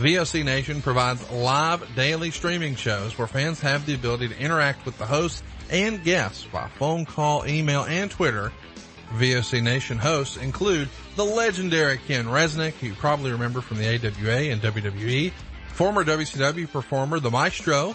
VOC Nation provides live daily streaming shows where fans have the ability to interact with the hosts and guests by phone call, email, and Twitter. VOC Nation hosts include the legendary Ken Resnick, who you probably remember from the AWA and WWE, former WCW performer The Maestro,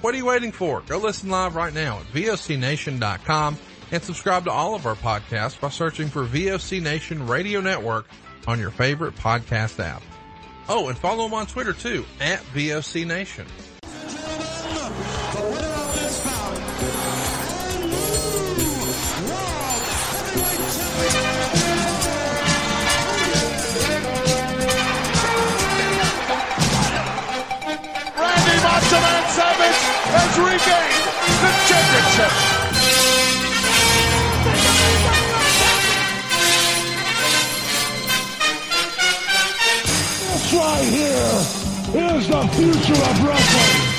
What are you waiting for? Go listen live right now at VOCNation.com and subscribe to all of our podcasts by searching for VOC Nation Radio Network on your favorite podcast app. Oh, and follow them on Twitter too, at VOC Nation. Has regained the championship. This right here is the future of wrestling.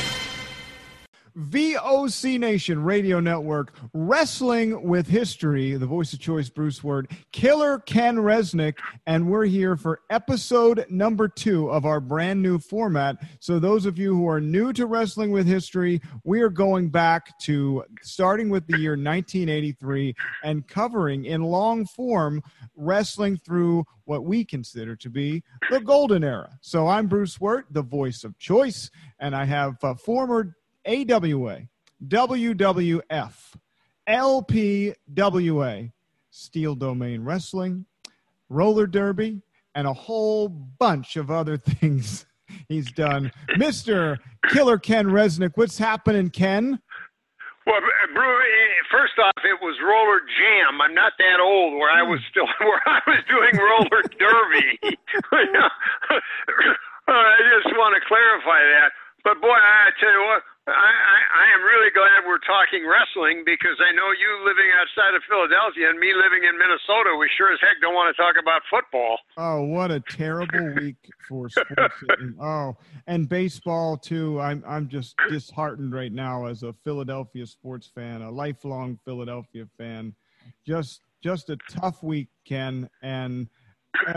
VOC Nation Radio Network, Wrestling with History, the voice of choice, Bruce Wirt, Killer Ken Resnick, and we're here for episode number two of our brand new format. So, those of you who are new to Wrestling with History, we are going back to starting with the year 1983 and covering in long form wrestling through what we consider to be the golden era. So, I'm Bruce Wirt, the voice of choice, and I have uh, former AWA, WWF, LPWA, Steel Domain Wrestling, Roller Derby, and a whole bunch of other things he's done. Mr. Killer Ken Resnick, what's happening, Ken? Well, first off, it was roller jam. I'm not that old where I was still where I was doing roller derby. Uh, I just want to clarify that. But boy, I tell you what, I, I, I am really glad we're talking wrestling because I know you living outside of Philadelphia and me living in Minnesota, we sure as heck don't want to talk about football. Oh, what a terrible week for sports! oh, and baseball too. I'm I'm just disheartened right now as a Philadelphia sports fan, a lifelong Philadelphia fan. Just just a tough week, Ken, and. Uh,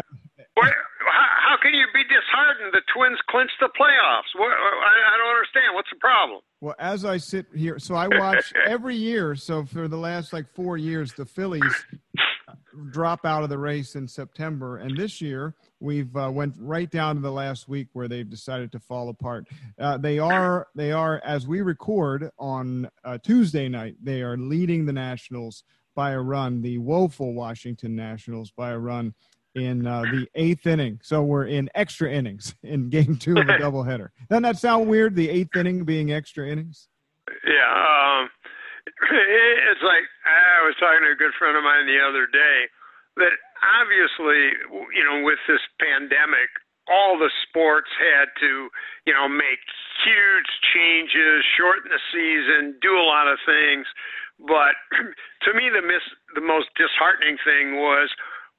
how can you be disheartened? The Twins clinched the playoffs. What, I, I don't understand. What's the problem? Well, as I sit here, so I watch every year. So for the last like four years, the Phillies drop out of the race in September, and this year we've uh, went right down to the last week where they've decided to fall apart. Uh, they are they are as we record on uh, Tuesday night. They are leading the Nationals by a run, the woeful Washington Nationals by a run in uh, the eighth inning. So we're in extra innings in game two of a doubleheader. Doesn't that sound weird? The eighth inning being extra innings. Yeah, um, it's like I was talking to a good friend of mine the other day that obviously, you know, with this pandemic, all the sports had to, you know, make huge changes, shorten the season, do a lot of things. But to me, the miss, the most disheartening thing was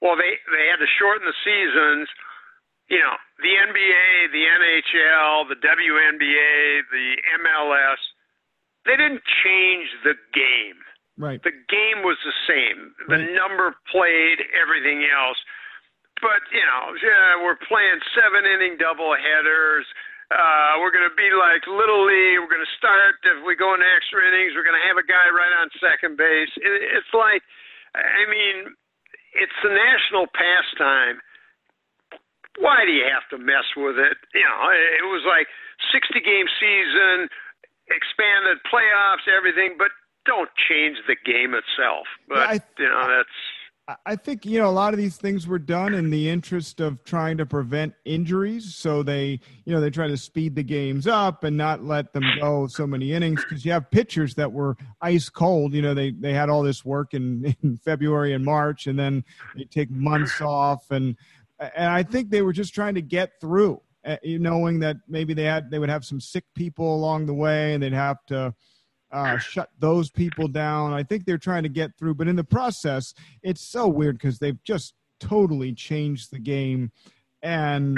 well, they they had to shorten the seasons. You know, the NBA, the NHL, the WNBA, the MLS, they didn't change the game. Right. The game was the same. The right. number played, everything else. But you know, yeah, we're playing seven inning double headers. Uh, we're going to be like Little League. We're going to start if we go into extra innings. We're going to have a guy right on second base. It, it's like, I mean, it's a national pastime. Why do you have to mess with it? You know, it was like 60 game season, expanded playoffs, everything, but don't change the game itself. But yeah, I, you know, that's I think you know a lot of these things were done in the interest of trying to prevent injuries. So they, you know, they try to speed the games up and not let them go so many innings because you have pitchers that were ice cold. You know, they they had all this work in, in February and March, and then they take months off, and and I think they were just trying to get through. uh, knowing that maybe they had they would have some sick people along the way and they'd have to uh, shut those people down. I think they're trying to get through, but in the process, it's so weird because they've just totally changed the game. And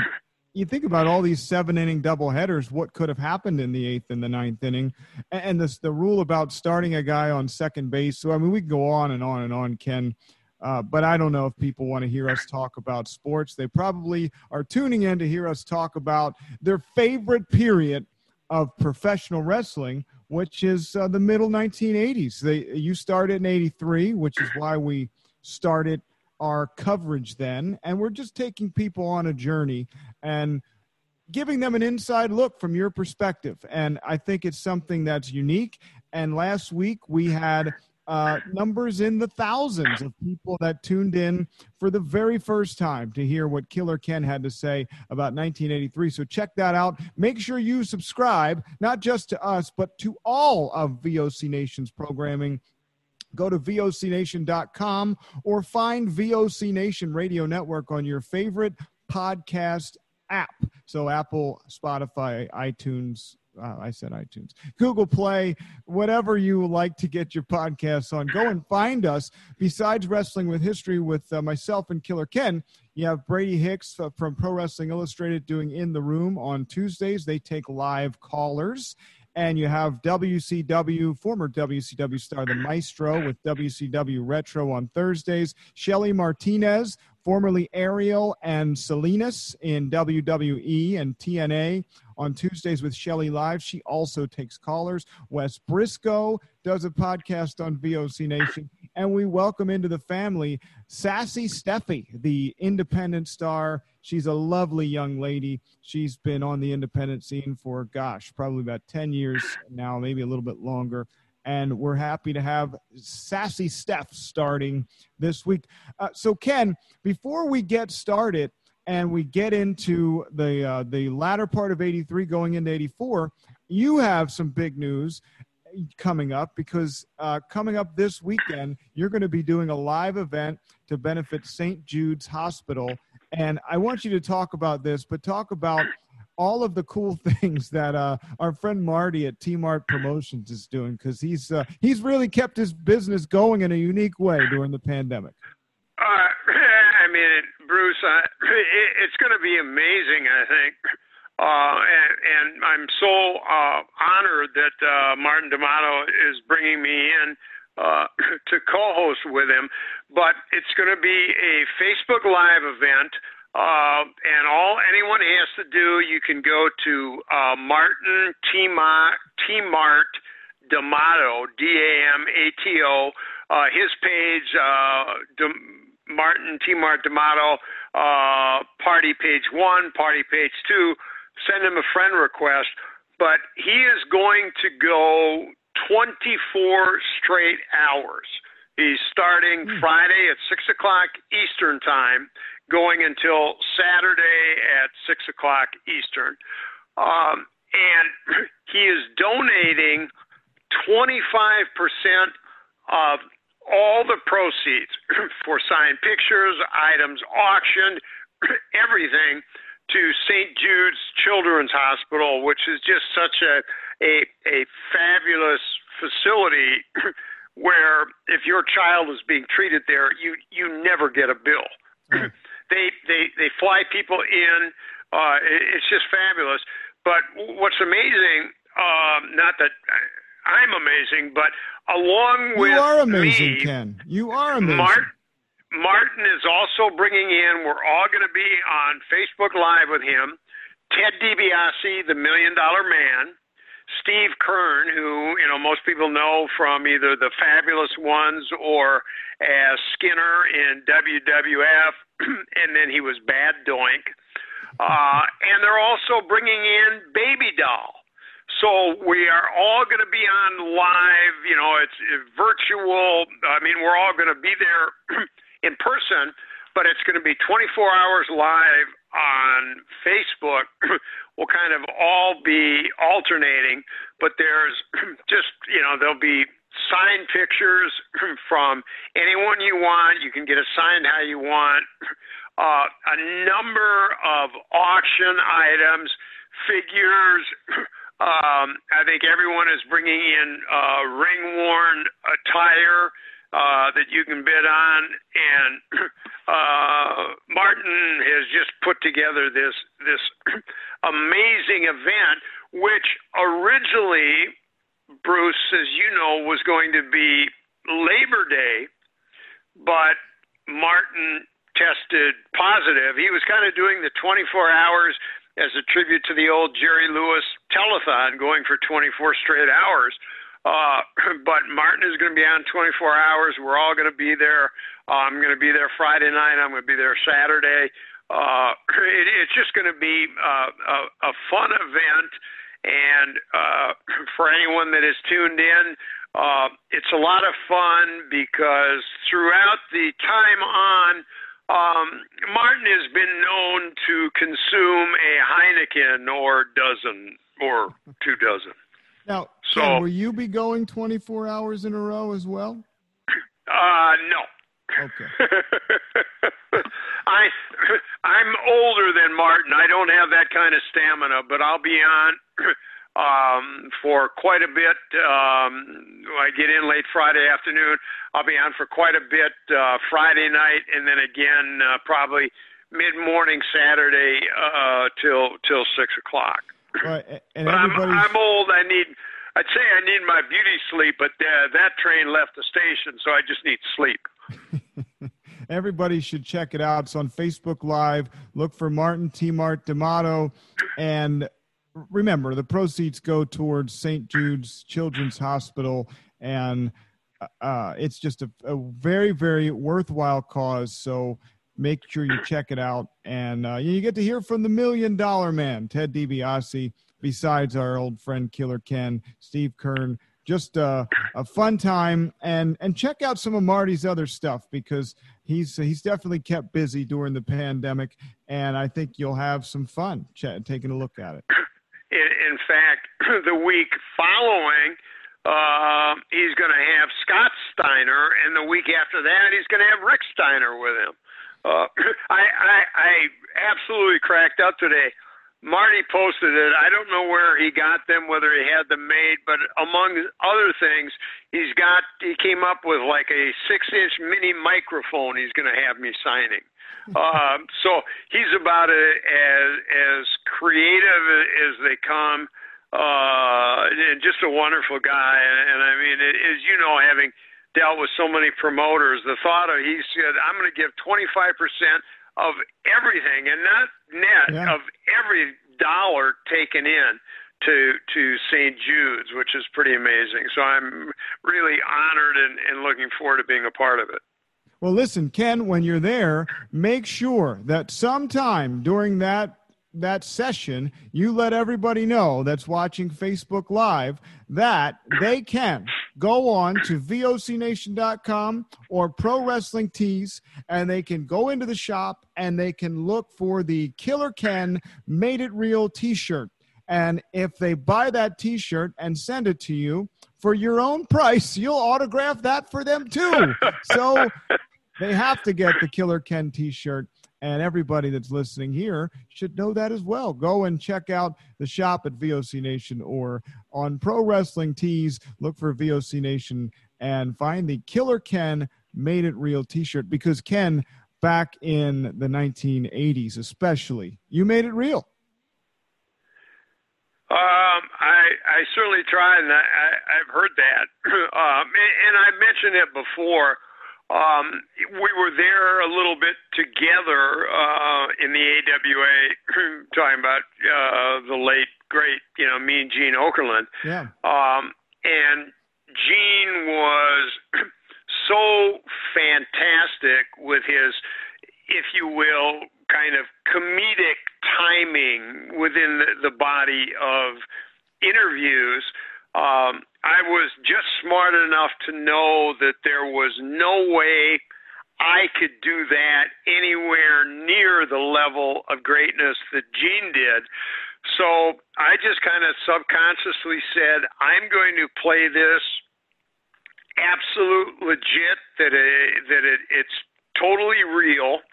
you think about all these seven inning double headers, what could have happened in the eighth and the ninth inning, and this the rule about starting a guy on second base. So I mean, we can go on and on and on, Ken. Uh, but I don't know if people want to hear us talk about sports. They probably are tuning in to hear us talk about their favorite period of professional wrestling, which is uh, the middle 1980s. They you started in '83, which is why we started our coverage then, and we're just taking people on a journey and giving them an inside look from your perspective. And I think it's something that's unique. And last week we had uh, numbers in the thousands of people that tuned in for the very first time to hear what Killer Ken had to say about 1983. So check that out. Make sure you subscribe, not just to us, but to all of VOC Nation's programming go to vocnation.com or find VOC Nation Radio Network on your favorite podcast app. So Apple, Spotify, iTunes, uh, I said iTunes, Google Play, whatever you like to get your podcasts on. Go and find us. Besides Wrestling with History with uh, myself and Killer Ken, you have Brady Hicks uh, from Pro Wrestling Illustrated doing In the Room on Tuesdays. They take live callers and you have WCW, former WCW star, the Maestro, with WCW Retro on Thursdays. Shelly Martinez, formerly Ariel and Salinas in WWE and TNA on Tuesdays with Shelly Live. She also takes callers. Wes Briscoe does a podcast on VOC Nation. And we welcome into the family Sassy Stephie, the independent star She's a lovely young lady. She's been on the independent scene for, gosh, probably about 10 years now, maybe a little bit longer. And we're happy to have Sassy Steph starting this week. Uh, so, Ken, before we get started and we get into the, uh, the latter part of 83 going into 84, you have some big news coming up because uh, coming up this weekend, you're going to be doing a live event to benefit St. Jude's Hospital and I want you to talk about this, but talk about all of the cool things that uh, our friend Marty at T Mart Promotions is doing because he's uh, he's really kept his business going in a unique way during the pandemic. Uh, I mean, Bruce, uh, it, it's going to be amazing. I think. Uh, and, and I'm so uh, honored that Martin D'Amato is bringing me in to co-host with him. But it's going to be a Facebook Live event, uh, and all anyone has to do, you can go to uh, Martin T Mart D'Amato D A M A T O uh, his page uh, De- Martin T Mart D'Amato uh, party page one, party page two. Send him a friend request, but he is going to go 24 straight hours. He's starting mm. Friday at 6 o'clock Eastern Time, going until Saturday at 6 o'clock Eastern. Um, and he is donating 25% of all the proceeds for signed pictures, items auctioned, everything to St. Jude's Children's Hospital, which is just such a a, a fabulous facility where if your child is being treated there, you you never get a bill. Mm. they they they fly people in. Uh, it, it's just fabulous. But what's amazing, um, not that I'm amazing, but along with you are amazing, me, Ken. You are amazing. Martin, Martin is also bringing in. We're all going to be on Facebook Live with him. Ted DiBiase, the Million Dollar Man. Steve Keirn, who you know most people know from either the Fabulous Ones or as Skinner in WWF, and then he was Bad Doink. Uh, and they're also bringing in Baby Doll. So we are all going to be on live. You know, it's, it's virtual. I mean, we're all going to be there in person, but it's going to be 24 hours live on Facebook will kind of all be alternating, but there's just, you know, there'll be signed pictures from anyone you want. You can get it signed how you want. uh, a number of auction items, figures. Um, I think everyone is bringing in uh, ring worn attire uh, that you can bid on, and uh, Martin has just put together this this amazing event, which originally, Bruce, as you know, was going to be Labor Day, but Martin tested positive. He was kind of doing the 24 hours as a tribute to the old Jerry Lewis telethon going for 24 straight hours. Uh, but Martin is going to be on 24 hours. We're all going to be there. Uh, I'm going to be there Friday night. I'm going to be there Saturday. Uh, it, it's just going to be uh, a, a fun event. And uh, for anyone that is tuned in, uh, it's a lot of fun because throughout the time on, um, Martin has been known to consume a Heineken or dozen or two dozen. Now, so, Ken, will you be going 24 hours in a row as well? Uh, no. Okay. I I'm older than Martin. I don't have that kind of stamina, but I'll be on um, for quite a bit. Um, I get in late Friday afternoon. I'll be on for quite a bit uh, Friday night, and then again uh, probably mid morning Saturday uh, till till six o'clock. Right, and but I'm I'm old. I need. I'd say I need my beauty sleep, but uh, that train left the station, so I just need sleep. Everybody should check it out. It's on Facebook Live. Look for Martin T. Mart D'Amato, and remember, the proceeds go towards St. Jude's Children's Hospital, and uh, it's just a, a, very, very worthwhile cause. So make sure you check it out. And uh, you get to hear from the million dollar man, Ted DiBiase, besides our old friend Killer Ken, Steve Keirn. Just uh, a fun time, and and check out some of Marty's other stuff because he's he's definitely kept busy during the pandemic, and I think you'll have some fun ch- taking a look at it. In, in fact, the week following, uh, he's going to have Scott Steiner, and the week after that, he's going to have Rick Steiner with him. Uh, I, I I absolutely cracked up today. Marty posted it. I don't know where he got them, whether he had them made, but among other things, he's got he came up with like a six inch mini microphone he's going to have me signing. um, so he's about a, as as creative as they come, uh, and just a wonderful guy. And, and I mean, it, as you know, having dealt with so many promoters, the thought of he said, "I'm going to give 25 percent of everything, and not net yeah. of every dollar taken in." to to St. Jude's, which is pretty amazing. So I'm really honored and, and looking forward to being a part of it. Well, listen, Ken, when you're there, make sure that sometime during that that session, you let everybody know that's watching Facebook Live that they can go on to vocnation.com or Pro Wrestling Tees and they can go into the shop and they can look for the Killer Ken Made It Real t shirt. And if they buy that t shirt and send it to you for your own price, you'll autograph that for them too. So they have to get the Killer Ken t shirt. And everybody that's listening here should know that as well. Go and check out the shop at VOC Nation or on Pro Wrestling Tees. Look for VOC Nation and find the Killer Ken Made It Real t shirt because Ken, back in the 1980s, especially, you made it real. Um, I I certainly tried, and I, I I've heard that. um, and, and I mentioned it before um, we were there a little bit together uh, in the AWA, talking about uh, the late great, you know, me and Gene Okerlund. Yeah. Um, and Gene was so fantastic with his, if you will, kind of comedic timing within the, the body of interviews. Um, I was just smart enough to know that there was no way I could do that anywhere near the level of greatness that Gene did. So I just kind of subconsciously said, I'm going to play this absolute legit, that it, that it, it's totally real,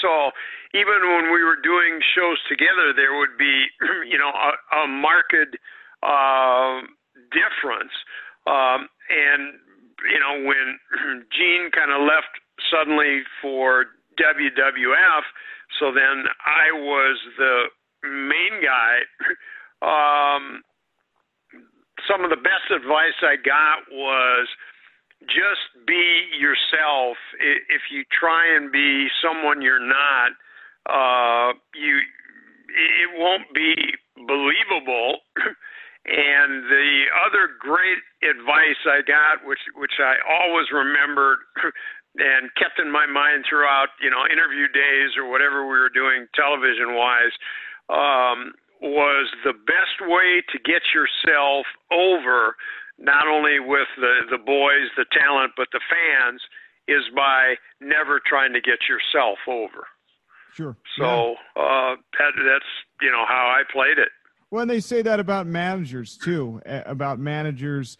so even when we were doing shows together, there would be, you know, a, a marked uh, difference. Um, and you know, when Gene kind of left suddenly for WWF, so then I was the main guy. Um, some of the best advice I got was just be yourself. If you try and be someone you're not, uh, you it won't be believable. and the other great advice I got, which which I always remembered and kept in my mind throughout, you know, interview days or whatever we were doing television wise, um, was the best way to get yourself over, not only with the the boys, the talent, but the fans, is by never trying to get yourself over. Sure. So yeah. uh, that, that's you know how I played it. Well, they say that about managers too, about managers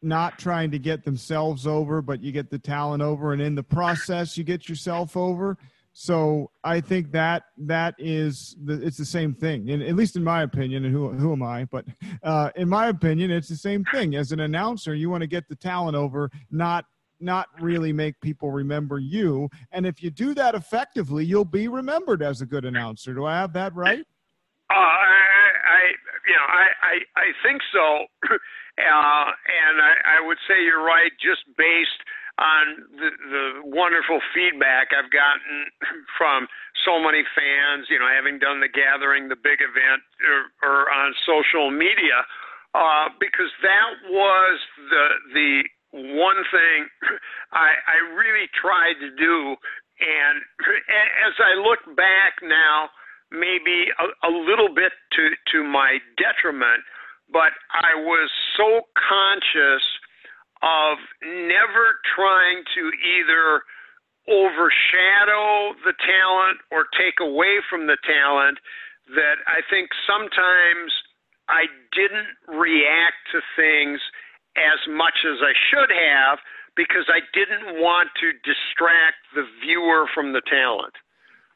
not trying to get themselves over, but you get the talent over, and in the process, you get yourself over. So I think that that is the, it's the same thing, at least in my opinion. And who who am I? But uh, in my opinion, it's the same thing. As an announcer, you want to get the talent over, not not really make people remember you. And if you do that effectively, you'll be remembered as a good announcer. Do I have that right? Uh, I, you know, I, I, I think so. uh, and I, I would say you're right, just based on the, the wonderful feedback I've gotten from so many fans, you know, having done the gathering, the big event, or, or on social media, uh, because that was the the one thing I, I really tried to do. And as I look back now, maybe a, a little bit to to my detriment, but I was so conscious of never trying to either overshadow the talent or take away from the talent that I think sometimes I didn't react to things as much as I should have because I didn't want to distract the viewer from the talent.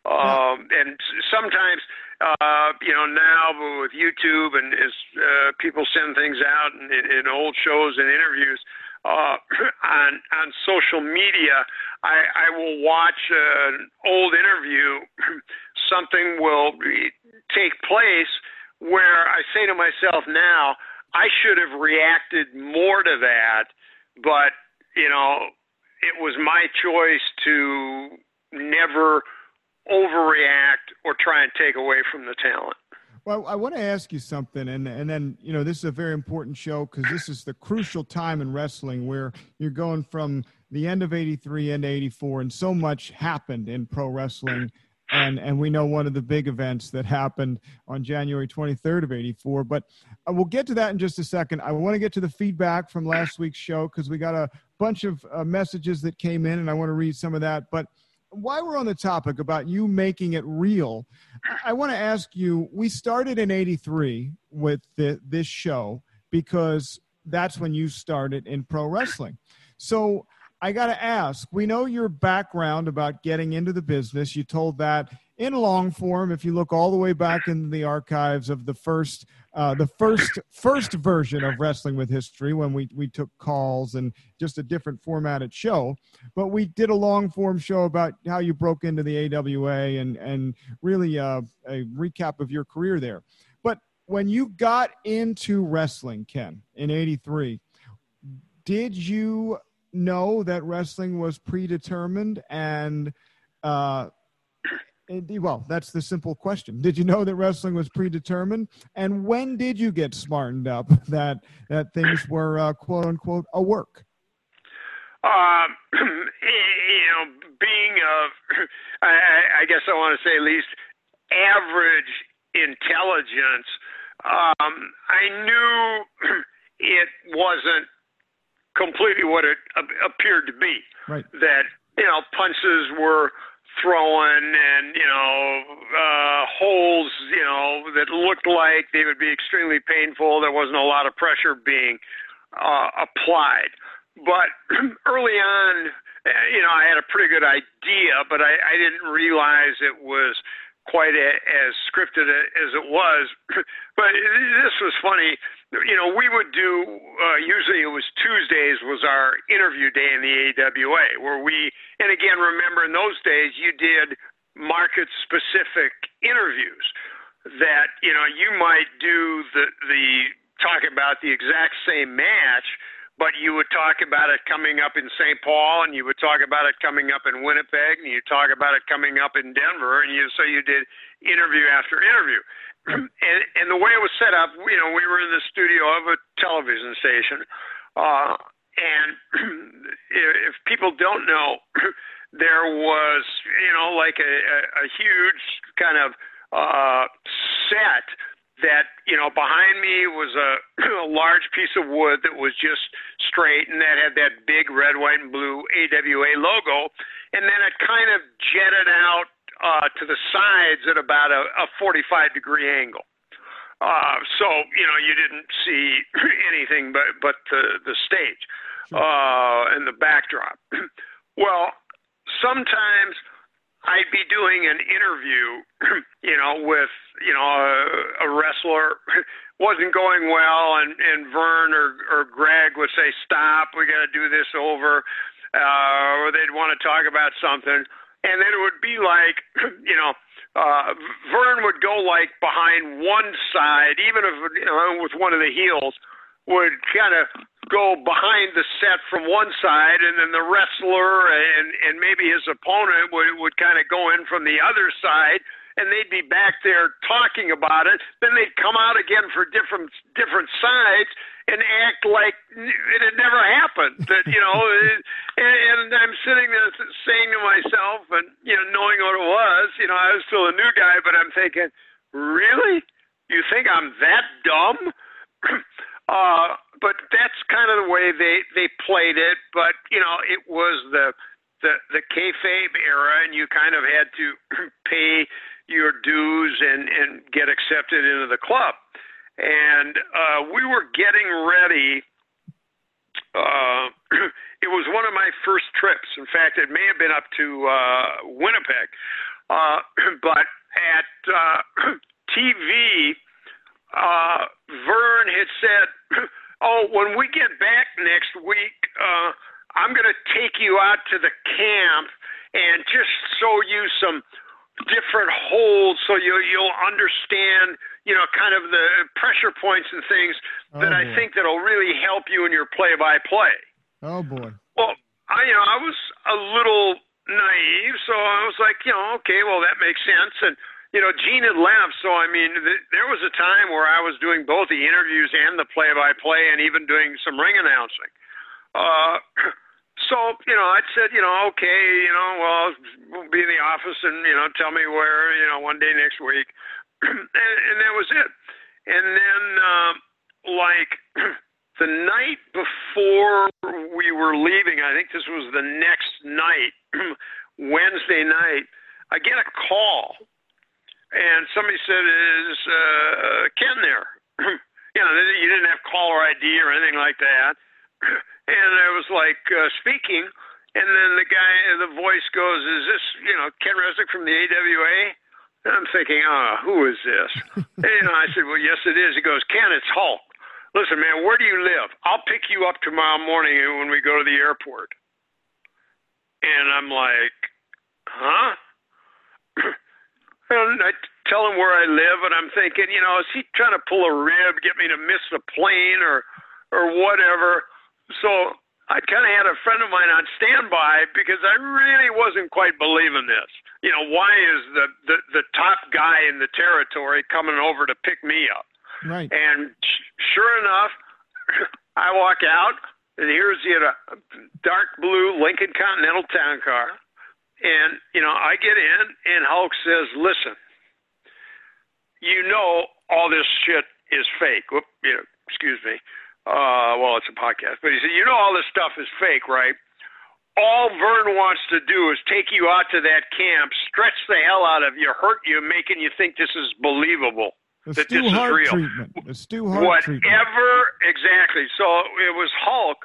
Um, and sometimes, uh, you know, now with YouTube and as uh, people send things out in, in old shows and interviews uh, on on social media, I, I will watch an old interview. Something will take place where I say to myself now, I should have reacted more to that, but you know, it was my choice to never overreact or try and take away from the talent. Well, I want to ask you something, and and then you know this is a very important show because this is the crucial time in wrestling where you're going from the end of '83 and '84, and so much happened in pro wrestling, and and we know one of the big events that happened on January 23rd of '84. But uh, we'll get to that in just a second. I want to get to the feedback from last week's show because we got a bunch of uh, messages that came in, and I want to read some of that, but while we're on the topic about you making it real, I want to ask you we started in 83 with the, this show because that's when you started in pro wrestling. So I got to ask we know your background about getting into the business. You told that in long form if you look all the way back in the archives of the first uh, the first first version of wrestling with history when we we took calls and just a different formatted show. But we did a long form show about how you broke into the awa and and really uh, a recap of your career there. But when you got into wrestling ken in 83 did you know that wrestling was predetermined and uh, well, that's the simple question. Did you know that wrestling was predetermined? And when did you get smartened up that that things were uh, quote unquote a work? Um, you know, being of, I, I guess I want to say at least average intelligence, um, I knew it wasn't completely what it appeared to be. Right. That you know, punches were throwing and you know uh, holes you know that looked like they would be extremely painful. There wasn't a lot of pressure being uh, applied, but early on, you know, I had a pretty good idea, but I, I didn't realize it was quite a, as scripted as it was. but this was funny. You know, we would do uh, usually it was Tuesdays was our interview day in the AWA, where we and again remember in those days you did market specific interviews that you know you might do the the talk about the exact same match but you would talk about it coming up in St. Paul, and you would talk about it coming up in Winnipeg, and you talk about it coming up in Denver, and you so you did interview after interview. and and the way it was set up, you know, we were in the studio of a television station, uh, and if people don't know, there was you know like a, a, a huge kind of uh, set that you know behind me was a, a large piece of wood that was just straight and that had that big red white and blue AWA logo. And then it kind of jetted out uh, to the sides at about a, a 45 degree angle. Uh, so you know you didn't see anything but but the the stage uh, and the backdrop. Well sometimes I'd be doing an interview, you know, with you know a, a wrestler wasn't going well, and and Verne or or Greg would say, "Stop, we got to do this over," uh, or they'd want to talk about something, and then it would be like, you know. Uh, Verne would go like behind one side, even if you know, with one of the heels, would kind of go behind the set from one side, and then the wrestler and and maybe his opponent would would kind of go in from the other side, and they'd be back there talking about it. Then they'd come out again for different different sides and act like it had never happened. That you know, and, and I'm sitting there saying to myself, and you know, knowing what it was, you know, I was still a new guy, but I'm thinking, really, you think I'm that dumb? Uh, but that's kind of the way they they played it. But you know, it was the the the kayfabe era, and you kind of had to pay your dues and and get accepted into the club. And uh, we were getting ready. Uh, it was one of my first trips. In fact, it may have been up to uh, Winnipeg. Uh, but at uh, TV, uh, Verne had said, "Oh, when we get back next week, uh, I'm going to take you out to the camp and just show you some different holds, so you you'll understand, you know, kind of the pressure points and things oh, that boy. I think that'll really help you in your play-by-play." Oh boy. Well, I you know I was a little naive, so I was like, you know, okay, well that makes sense, and you know, Gene had left, so I mean, th- there was a time where I was doing both the interviews and the play-by-play, and even doing some ring announcing. Uh, so you know, I said, you know, okay, you know, well, we'll be in the office, and you know, tell me where, you know, one day next week, and, and that was it. And then, uh, like the night before we were leaving, I think this was the next night, Wednesday night, I get a call and somebody said, "Is uh, Ken there?" you know, you didn't have caller ID or anything like that. and I was like uh, speaking, and then the guy, the voice goes, "Is this you know Ken Resnick from the AWA?" And I'm thinking, "Ah, oh, who is this?" and you know, I said, "Well, yes, it is." He goes, "Ken, it's Hulk." Listen, man, where do you live? I'll pick you up tomorrow morning when we go to the airport. And I'm like, huh? And I tell him where I live, and I'm thinking, you know, is he trying to pull a rib, get me to miss the plane, or or whatever? So I kind of had a friend of mine on standby because I really wasn't quite believing this. You know, why is the the, the top guy in the territory coming over to pick me up? Right. And sure enough, I walk out, and here's the uh, dark blue Lincoln Continental town car and, you know, I get in and Hulk says, listen, you know, all this shit is fake. Whoop, you know, excuse me. Uh, well, it's a podcast, but he said, you know, all this stuff is fake, right? All Verne wants to do is take you out to that camp, stretch the hell out of you, hurt you, making you think this is believable. The that Stu this Hart is real. treatment. The Stu Hart Whatever, treatment. exactly. So it was Hulk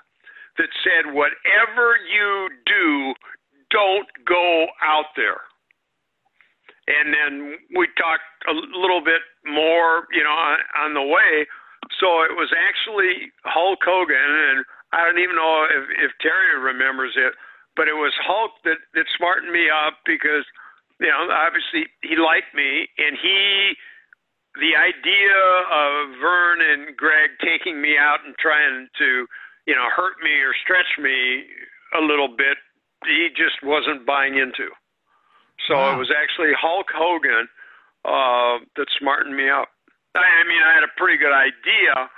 that said, whatever you do, don't go out there. And then we talked a little bit more, you know, on, on the way. So it was actually Hulk Hogan, and I don't even know if, if Terry remembers it, but it was Hulk that, that smartened me up because, you know, obviously he liked me, and he the idea of Verne and Greg taking me out and trying to, you know, hurt me or stretch me a little bit, he just wasn't buying into. So wow. it was actually Hulk Hogan uh, that smartened me up. I, I mean, I had a pretty good idea,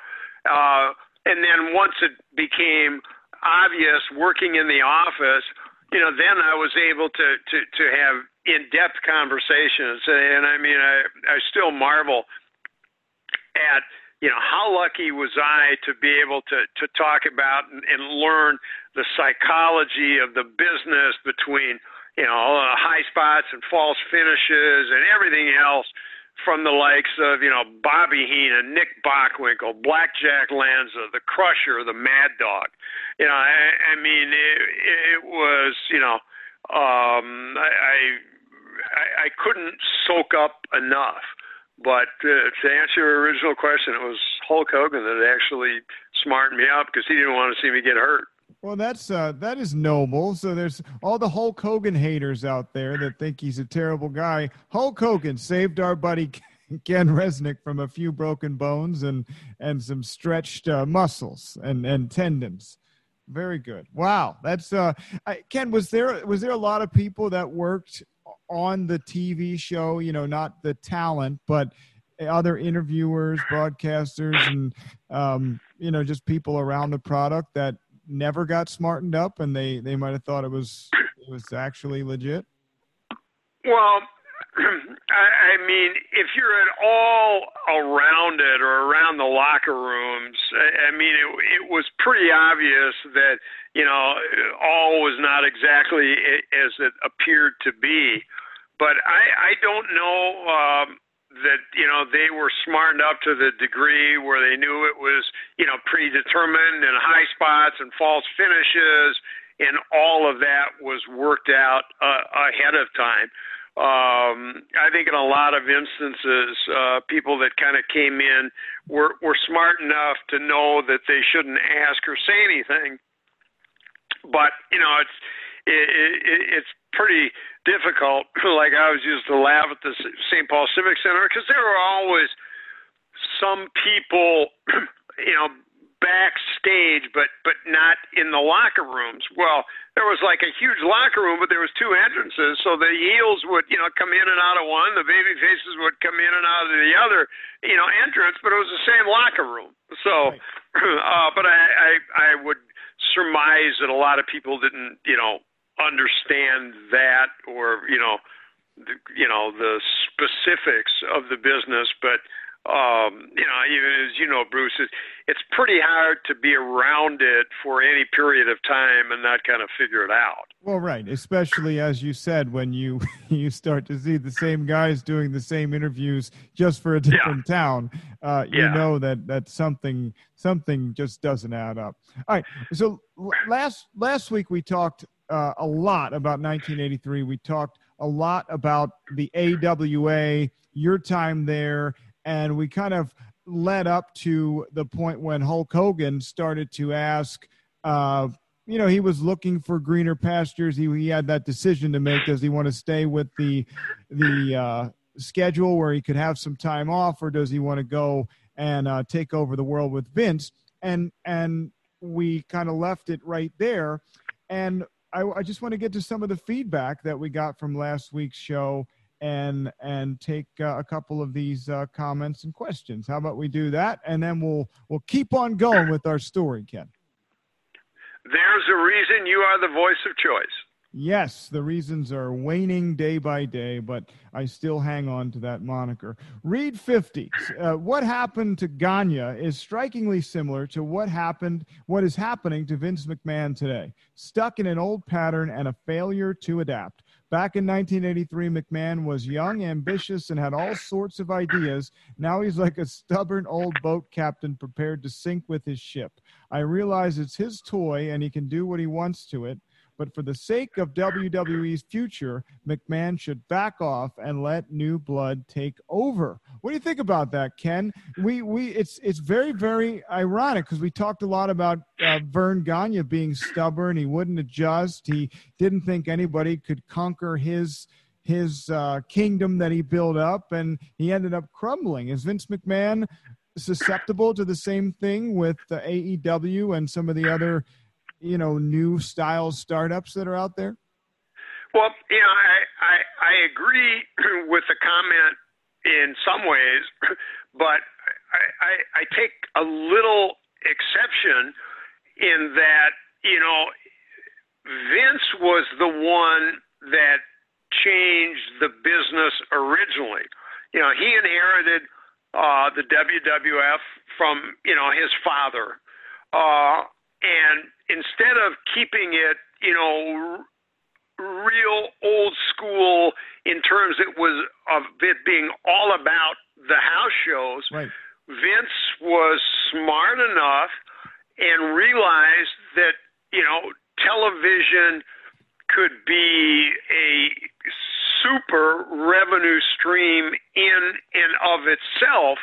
uh, and then once it became obvious working in the office, you know, then I was able to to to have in-depth conversations, and I mean, I I still marvel at you know how lucky was I to be able to to talk about and, and learn the psychology of the business between you know high spots and false finishes and everything else from the likes of you know Bobby Heenan, Nick Bockwinkel, Blackjack Lanza, the Crusher, the Mad Dog. You know, I, I mean, it, it was you know, um, I, I I couldn't soak up enough. But uh, to answer your original question, it was Hulk Hogan that actually smartened me up because he didn't want to see me get hurt. Well, that's uh, that is noble. So there's all the Hulk Hogan haters out there that think he's a terrible guy. Hulk Hogan saved our buddy Ken Resnick from a few broken bones and and some stretched uh, muscles and and tendons. Very good. Wow, that's uh, I, Ken. Was there was there a lot of people that worked on the TV show? You know, not the talent, but other interviewers, broadcasters, and um, you know, just people around the product that never got smartened up, and they they might have thought it was it was actually legit. Well, I, I mean, if you're at all around it or around the locker rooms, I, I mean, it, it was pretty obvious that you know all was not exactly as it appeared to be. But I, I don't know. Um, that you know they were smart enough to the degree where they knew it was you know predetermined and high spots and false finishes and all of that was worked out uh, ahead of time. Um, I think in a lot of instances, uh, people that kind of came in were were smart enough to know that they shouldn't ask or say anything. But you know, it's it, it, it's pretty difficult. like I was used to laugh at the St. Paul Civic Center because there were always some people, you know, backstage, but but not in the locker rooms. Well, there was like a huge locker room, but there was two entrances, so the heels would you know come in and out of one, the baby faces would come in and out of the other, you know, entrance, but it was the same locker room. So, uh, but I, I I would surmise that a lot of people didn't you know understand that or you know the, you know the specifics of the business but um, you know, even as you know, Bruce, it's, it's pretty hard to be around it for any period of time and not kind of figure it out. Well, right, especially as you said, when you you start to see the same guys doing the same interviews just for a different yeah. town, uh, you know that that something something just doesn't add up. All right, so last last week we talked uh, a lot about 1983. We talked a lot about the AWA, your time there, and we kind of led up to the point when Hulk Hogan started to ask. Uh, you know, he was looking for greener pastures. He, he had that decision to make. Does he want to stay with the the uh, schedule where he could have some time off, or does he want to go and uh, take over the world with Vince? And and we kind of left it right there. And I, I just want to get to some of the feedback that we got from last week's show and and take uh, a couple of these uh, comments and questions. How about we do that, and then we'll we'll keep on going with our story, Ken. There's a reason you are the voice of choice. Yes, the reasons are waning day by day, but I still hang on to that moniker. Read 50. Uh, what happened to Gagne is strikingly similar to what happened, what is happening to Vince McMahon today. Stuck in an old pattern and a failure to adapt. Back in 1983, McMahon was young, ambitious, and had all sorts of ideas. Now he's like a stubborn old boat captain prepared to sink with his ship. I realize it's his toy and he can do what he wants to it. But for the sake of WWE's future, McMahon should back off and let new blood take over. What do you think about that, Ken? We we it's it's very very ironic because we talked a lot about uh, Verne Gagne being stubborn. He wouldn't adjust. He didn't think anybody could conquer his his uh, kingdom that he built up, and he ended up crumbling. Is Vince McMahon susceptible to the same thing with the AEW and some of the other you know new style startups that are out there? Well, you know, I I, I agree with the comment in some ways, but I, I, I take a little exception in that you know Vince was the one that changed the business originally. You know, he inherited uh, the WWF from you know his father, uh, and instead of keeping it, you know, real old school in terms it was of it being all about the house shows, right. Vince was smart enough and realized that you know television could be a super revenue stream in and of itself.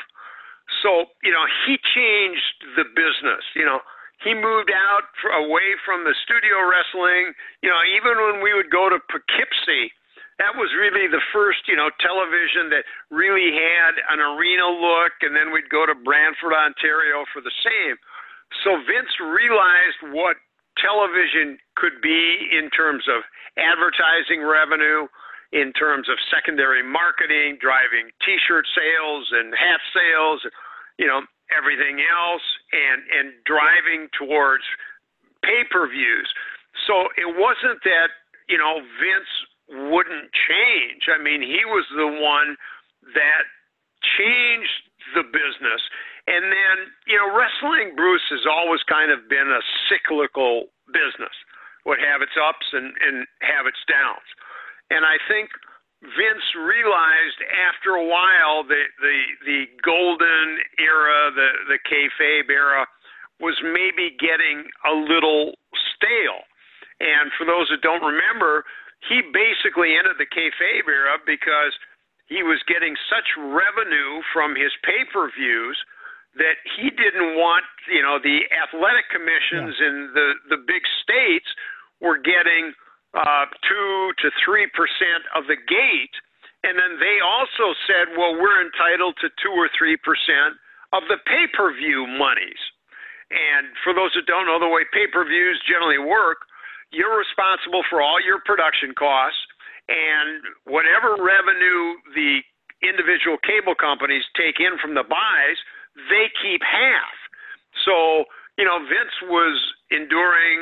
So, you know, he changed the business. You know, he moved out for, away from the studio wrestling. You know, even when we would go to Poughkeepsie, that was really the first, you know, television that really had an arena look, and then we'd go to Brantford, Ontario for the same. So Vince realized what television could be in terms of advertising revenue, in terms of secondary marketing, driving T-shirt sales and hat sales, you know, everything else and and driving towards pay-per-views. So it wasn't that, you know, Vince wouldn't change. I mean, he was the one that changed the business. And then, you know, wrestling, Bruce, has always kind of been a cyclical business, would have its ups and, and have its downs. And I think Vince realized after a while that the the golden era, the the kayfabe era, was maybe getting a little stale. And for those that don't remember, he basically ended the kayfabe era because he was getting such revenue from his pay-per-views that he didn't want, you know, the athletic commissions yeah. in the the big states were getting uh, two to three percent of the gate, and then they also said, well, we're entitled to two or three percent of the pay-per-view monies. And for those that don't know the way pay-per-views generally work, you're responsible for all your production costs and whatever revenue the individual cable companies take in from the buys, they keep half. So you know, Vince was enduring,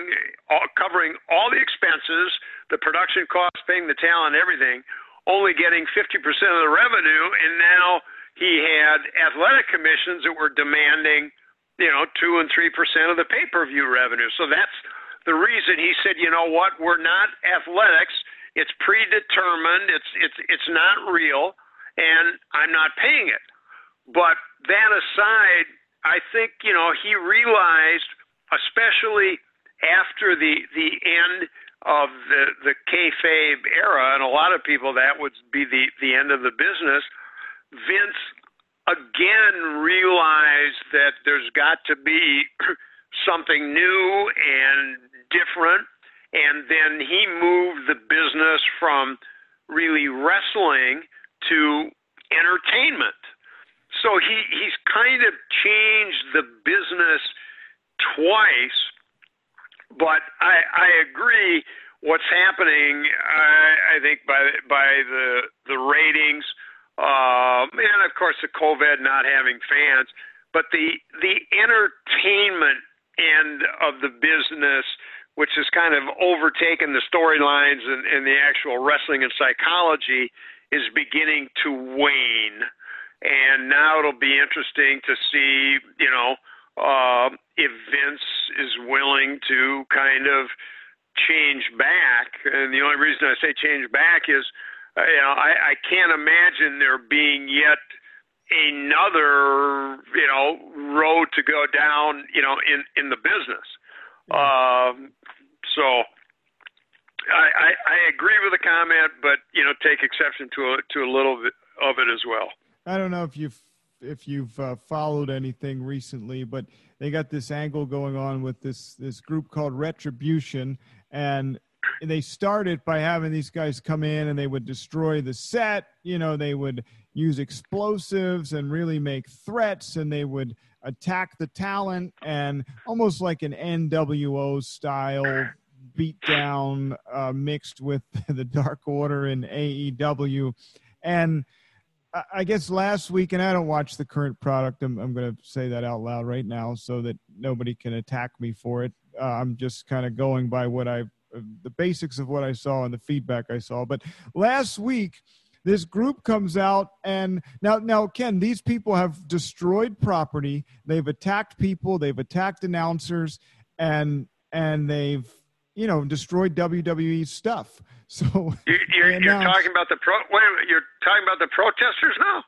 all, covering all the expenses, the production costs, paying the talent, everything, only getting 50% of the revenue, and now he had athletic commissions that were demanding, you know, two and three percent of the pay-per-view revenue. So that's the reason he said, you know what, we're not athletics. It's predetermined. It's it's it's not real, and I'm not paying it. But that aside, I think you know he realized, especially after the the end of the the kayfabe era, and a lot of people that would be the the end of the business. Vince again realized that there's got to be something new and different, and then he moved the business from really wrestling to entertainment so he he's kind of changed the business twice, but I I agree. What's happening? I, I think by by the the ratings, uh, and of course the COVID not having fans, but the the entertainment end of the business, which has kind of overtaken the storylines and, and the actual wrestling and psychology, is beginning to wane and now it'll be interesting to see, you know, uh, if Vince is willing to kind of change back, and the only reason I say change back is, uh, you know, I, I can't imagine there being yet another, you know, road to go down, you know, in in the business. Um, so. I, I, I agree with the comment, but you know, take exception to a, to a little bit of it as well. I don't know if you've if you've uh, followed anything recently, but they got this angle going on with this this group called Retribution, and they started by having these guys come in and they would destroy the set. You know, they would use explosives and really make threats, and they would attack the talent and almost like an NWO style beatdown uh, mixed with the Dark Order and AEW, and I guess last week, and I don't watch the current product. I'm, I'm going to say that out loud right now so that nobody can attack me for it. Uh, I'm just kind of going by what I, the basics of what I saw and the feedback I saw. But last week, this group comes out and now, now Ken, these people have destroyed property. They've attacked people. They've attacked announcers, and and they've you know destroyed WWE stuff. So you're, you're, you're talking about the pro. Wait minute, you're talking about the protesters now.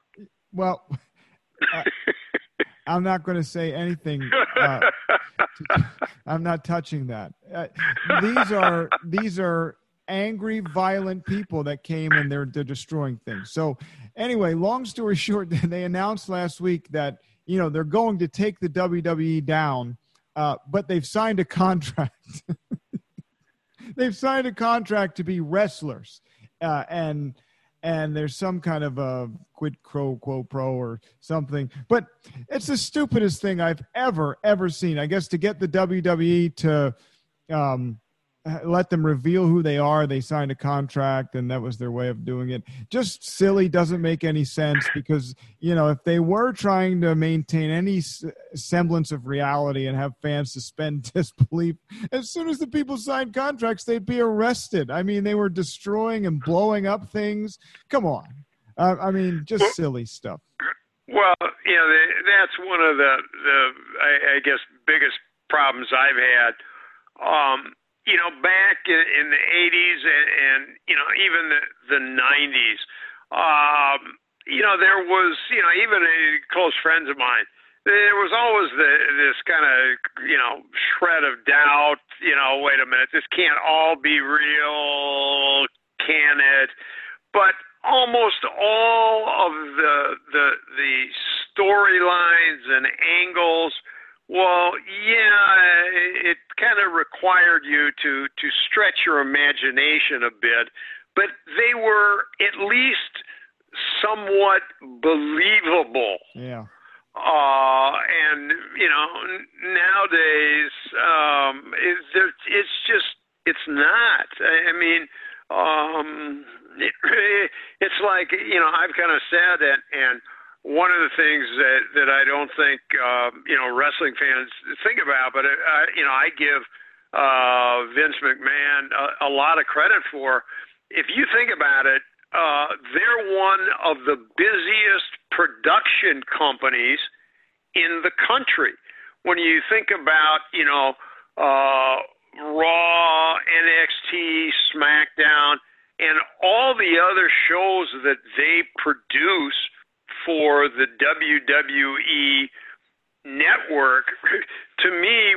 Well, uh, I'm not going to say anything. Uh, to, I'm not touching that. Uh, these are these are angry, violent people that came and they're they're destroying things. So, anyway, long story short, they announced last week that you know they're going to take the WWE down, uh, but they've signed a contract. They've signed a contract to be wrestlers, uh, and and there's some kind of a quid pro quo pro or something. But it's the stupidest thing I've ever ever seen. I guess to get the WWE to um, let them reveal who they are. They signed a contract, and that was their way of doing it. Just silly, doesn't make any sense because you know if they were trying to maintain any semblance of reality and have fans suspend disbelief, as soon as the people signed contracts, they'd be arrested. I mean, they were destroying and blowing up things. Come on, uh, I mean, just silly stuff. Well, you know, that's one of the the I, I guess biggest problems I've had. Um, you know, back in, in the 80s and, and, you know, even the, the 90s, um, you know, there was, you know, even a close friends of mine, there was always the, this kind of, you know, shred of doubt, you know, wait a minute, this can't all be real, can it? But almost all of the, the, the storylines and angles – well, yeah, it kind of required you to to stretch your imagination a bit, but they were at least somewhat believable. Yeah. Uh, and you know, nowadays, um, it's it's just it's not. I, I mean, um, it, it's like you know, I've kind of said it and one of the things that that I don't think um, you know wrestling fans think about, but uh, you know I give uh, Vince McMahon a, a lot of credit for. If you think about it, uh, they're one of the busiest production companies in the country. When you think about you know uh, Raw, NXT, SmackDown, and all the other shows that they produce for the WWE network, to me,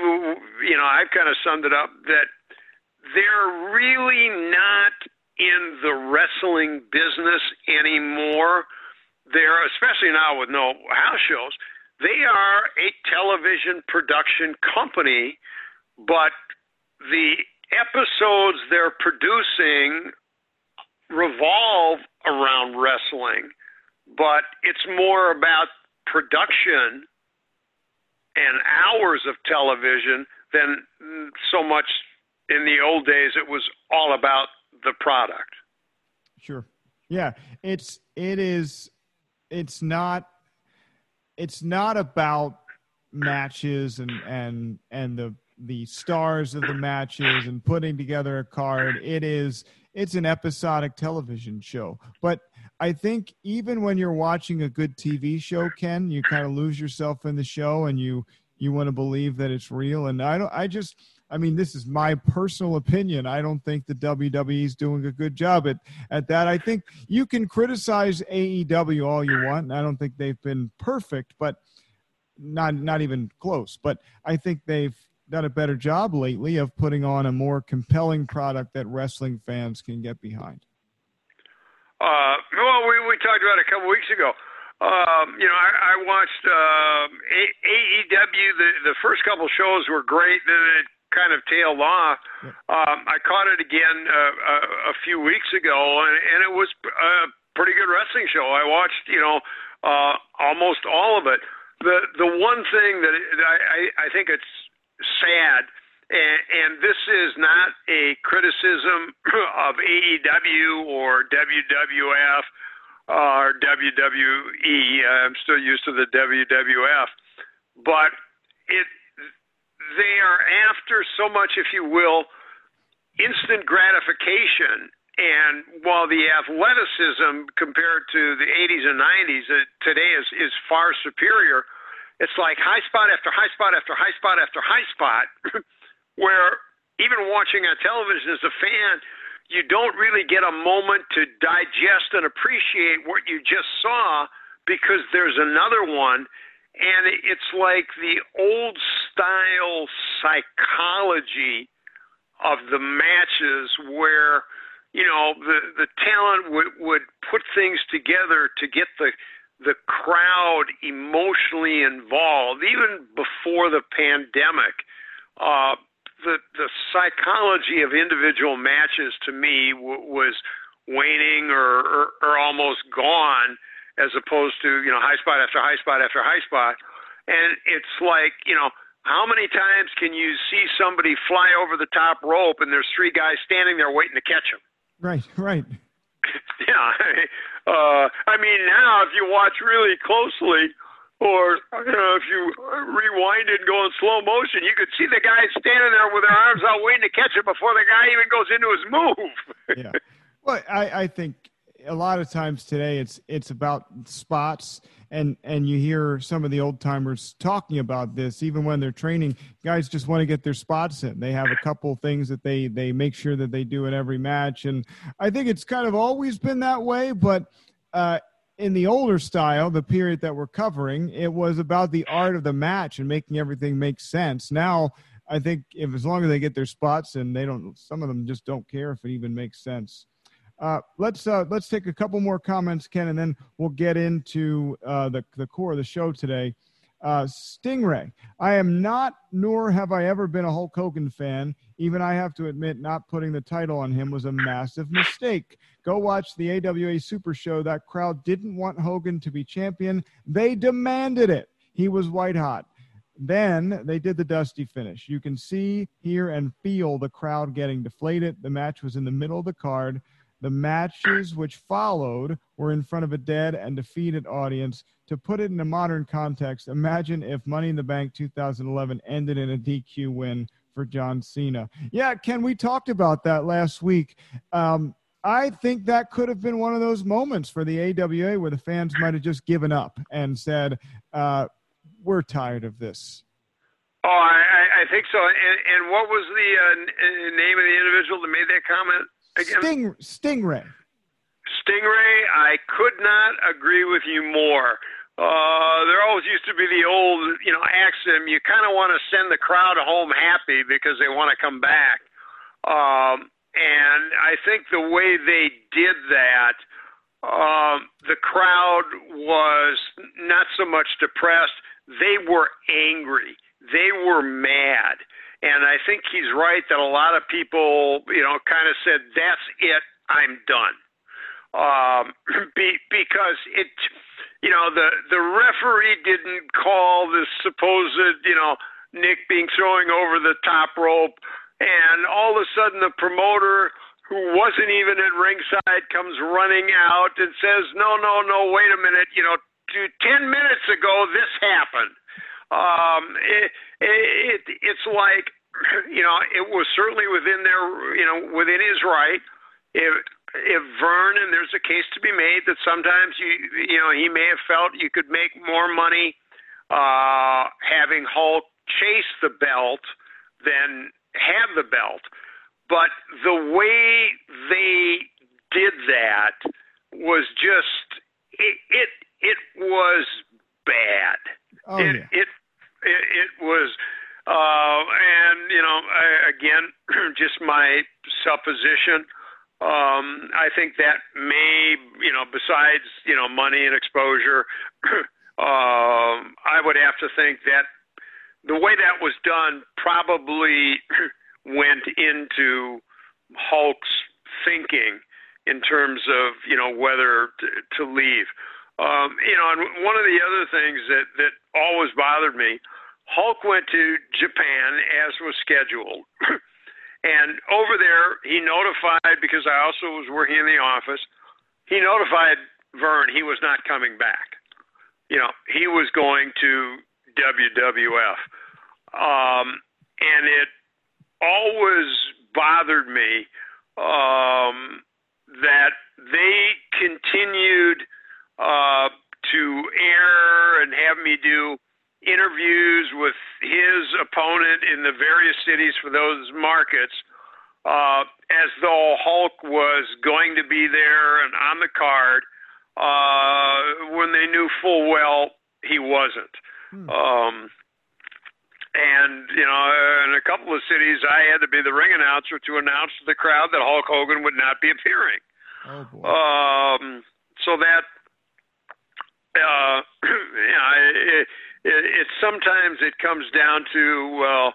you know, I've kind of summed it up that they're really not in the wrestling business anymore. They're, especially now with no house shows, they are a television production company, but the episodes they're producing revolve around wrestling but it's more about production and hours of television than so much in the old days it was all about the product. Sure. Yeah it's it is it's not it's not about matches and and and the the stars of the matches and putting together a card. It is it's an episodic television show but I think even when you're watching a good TV show, Ken, you kind of lose yourself in the show and you you want to believe that it's real. And I don't. I just. I mean, this is my personal opinion. I don't think the WWE is doing a good job at, at that. I think you can criticize AEW all you want. I don't think they've been perfect, but not not even close. But I think they've done a better job lately of putting on a more compelling product that wrestling fans can get behind. Uh, well, we we talked about it a couple weeks ago. Um, you know, I, I watched uh, AEW. The the first couple shows were great. Then it kind of tailed off. Um, I caught it again uh, a, a few weeks ago, and, and it was a pretty good wrestling show. I watched, you know, uh, almost all of it. The the one thing that I, I, I think it's sad, and, and this is not a criticism of AEW or WWF or WWE. I'm still used to the WWF, but it they are after so much, if you will, instant gratification. And while the athleticism compared to the 80s and 90s uh, today is is far superior, it's like high spot after high spot after high spot after high spot, where even watching on television as a fan, you don't really get a moment to digest and appreciate what you just saw because there's another one and it's like the old style psychology of the matches where you know the the talent would would put things together to get the the crowd emotionally involved even before the pandemic uh the the psychology of individual matches to me w- was waning or, or or almost gone as opposed to you know high spot after high spot after high spot. And it's like you know how many times can you see somebody fly over the top rope and there's three guys standing there waiting to catch him right right yeah uh i mean now if you watch really closely or you know, if you rewind it and go in slow motion, you could see the guy standing there with their arms out waiting to catch it before the guy even goes into his move. yeah. Well, I, I think a lot of times today it's it's about spots and and you hear some of the old timers talking about this even when they're training guys just want to get their spots in they have a couple things that they they make sure that they do in every match and i think it's kind of always been that way but uh, in the older style, the period that we're covering, it was about the art of the match and making everything make sense. Now, I think if as long as they get their spots and they don't, some of them just don't care if it even makes sense. Uh, let's uh, let's take a couple more comments, Ken, and then we'll get into uh, the the core of the show today. Uh, Stingray. I am not, nor have I ever been a Hulk Hogan fan. Even I have to admit, not putting the title on him was a massive mistake. Go watch the AWA Super Show. That crowd didn't want Hogan to be champion, they demanded it. He was white hot. Then they did the dusty finish. You can see, hear, and feel the crowd getting deflated. The match was in the middle of the card. The matches which followed were in front of a dead and defeated audience. To put it in a modern context, imagine if Money in the Bank 2011 ended in a DQ win for John Cena. Yeah, Ken, we talked about that last week. Um, I think that could have been one of those moments for the AWA where the fans might have just given up and said, uh, "We're tired of this." Oh, I, I think so. And, and what was the uh, name of the individual that made that comment? Again? Sting, Stingray. Stingray, I could not agree with you more. Uh, there always used to be the old, you know, axiom: you kind of want to send the crowd home happy because they want to come back. Um, and I think the way they did that, um, the crowd was not so much depressed; they were angry. They were mad. And I think he's right that a lot of people, you know, kind of said, "That's it, I'm done," um, be, because it, you know, the the referee didn't call the supposed, you know, Nick being throwing over the top rope, and all of a sudden the promoter who wasn't even at ringside comes running out and says, "No, no, no, wait a minute, you know, ten minutes ago this happened." Um, it, it, it's like, you know, it was certainly within their, you know, within his right. If if Verne and there's a case to be made that sometimes you, you know, he may have felt you could make more money uh, having having Hulk chase the belt than have the belt. But the way they did that was just it it, it was bad. Oh, it, yeah. it it it was uh and you know I, again just my supposition um I think that may you know besides you know money and exposure um I would have to think that the way that was done probably went into Hulk's thinking in terms of you know whether to, to leave. Um, you know, and one of the other things that that always bothered me, Hulk went to Japan as was scheduled, and over there he notified because I also was working in the office. He notified Verne he was not coming back. You know, he was going to WWF, um, and it always bothered me um, that they continued uh, to air and have me do interviews with his opponent in the various cities for those markets uh, as though Hulk was going to be there and on the card uh, when they knew full well he wasn't. Um, and you know, in a couple of cities, I had to be the ring announcer to announce to the crowd that Hulk Hogan would not be appearing. Oh boy. Um, so that, uh, you know, it, it, it sometimes it comes down to well,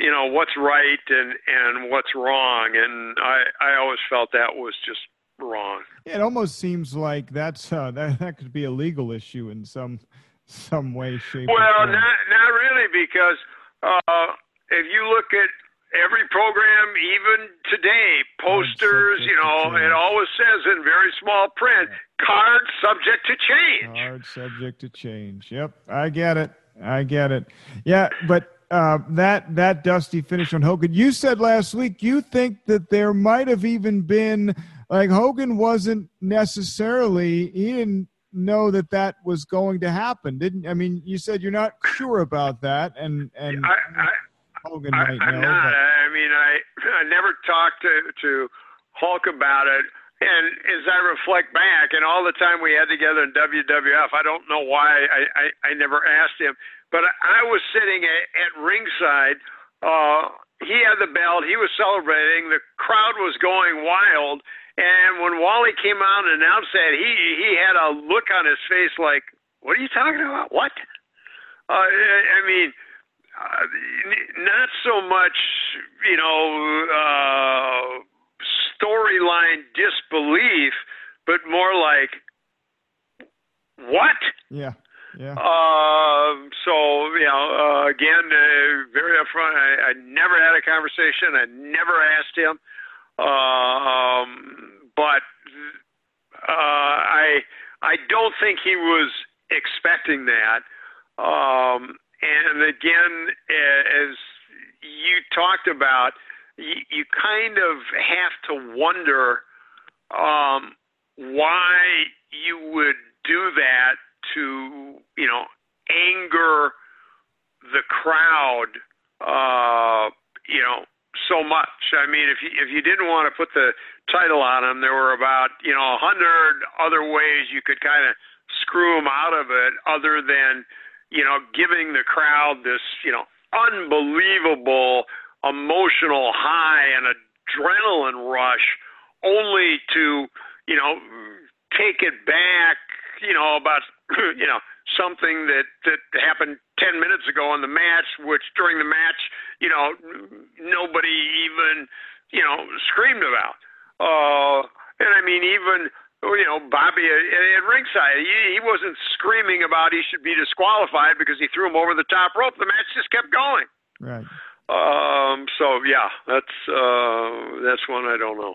you know, what's right and and what's wrong, and I I always felt that was just wrong. it almost seems like that's uh, that that could be a legal issue in some some way, shape. or Well, form. not not really, because uh, if you look at every program, even today, posters, you know, it always says in very small print, card subject to change. Hard subject to change. Yep, I get it. I get it. Yeah, but uh, that that dusty finish on Hogan. You said last week you think that there might have even been like Hogan wasn't necessarily he didn't know that that was going to happen, didn't? I mean, you said you're not sure about that, and and I, I, Hogan I, I'm know. not. but- I mean, I I never talked to to Hulk about it. And as I reflect back, and all the time we had together in WWF, I don't know why I, I, I never asked him. But I was sitting at, at ringside. Uh, he had the belt. He was celebrating. The crowd was going wild. And when Wally came out and announced that, he he had a look on his face like, "What are you talking about? What?" Uh, I I mean, uh, not so much, you know, uh, storyline disbelief, but more like, what? yeah, yeah. Uh, so, you know, uh, again, uh, very upfront. I, I never had a conversation. I never asked him. Um, but uh, I I don't think he was expecting that. Um, and again, as you talked about, you, kind of have to wonder um, why you would do that to, you know, anger the crowd, uh, you know, so much. I mean, if you if you didn't want to put the title on him, there were about you know a hundred other ways you could kind of screw him out of it, other than you know giving the crowd this you know unbelievable emotional high and adrenaline rush, only to you know take it back, you know about you know something that that happened 10 minutes ago in the match which during the match you know nobody even you know screamed about. Uh and i mean even you know bobby at, at ringside he, he wasn't screaming about he should be disqualified because he threw him over the top rope the match just kept going right. um so yeah that's uh that's one i don't know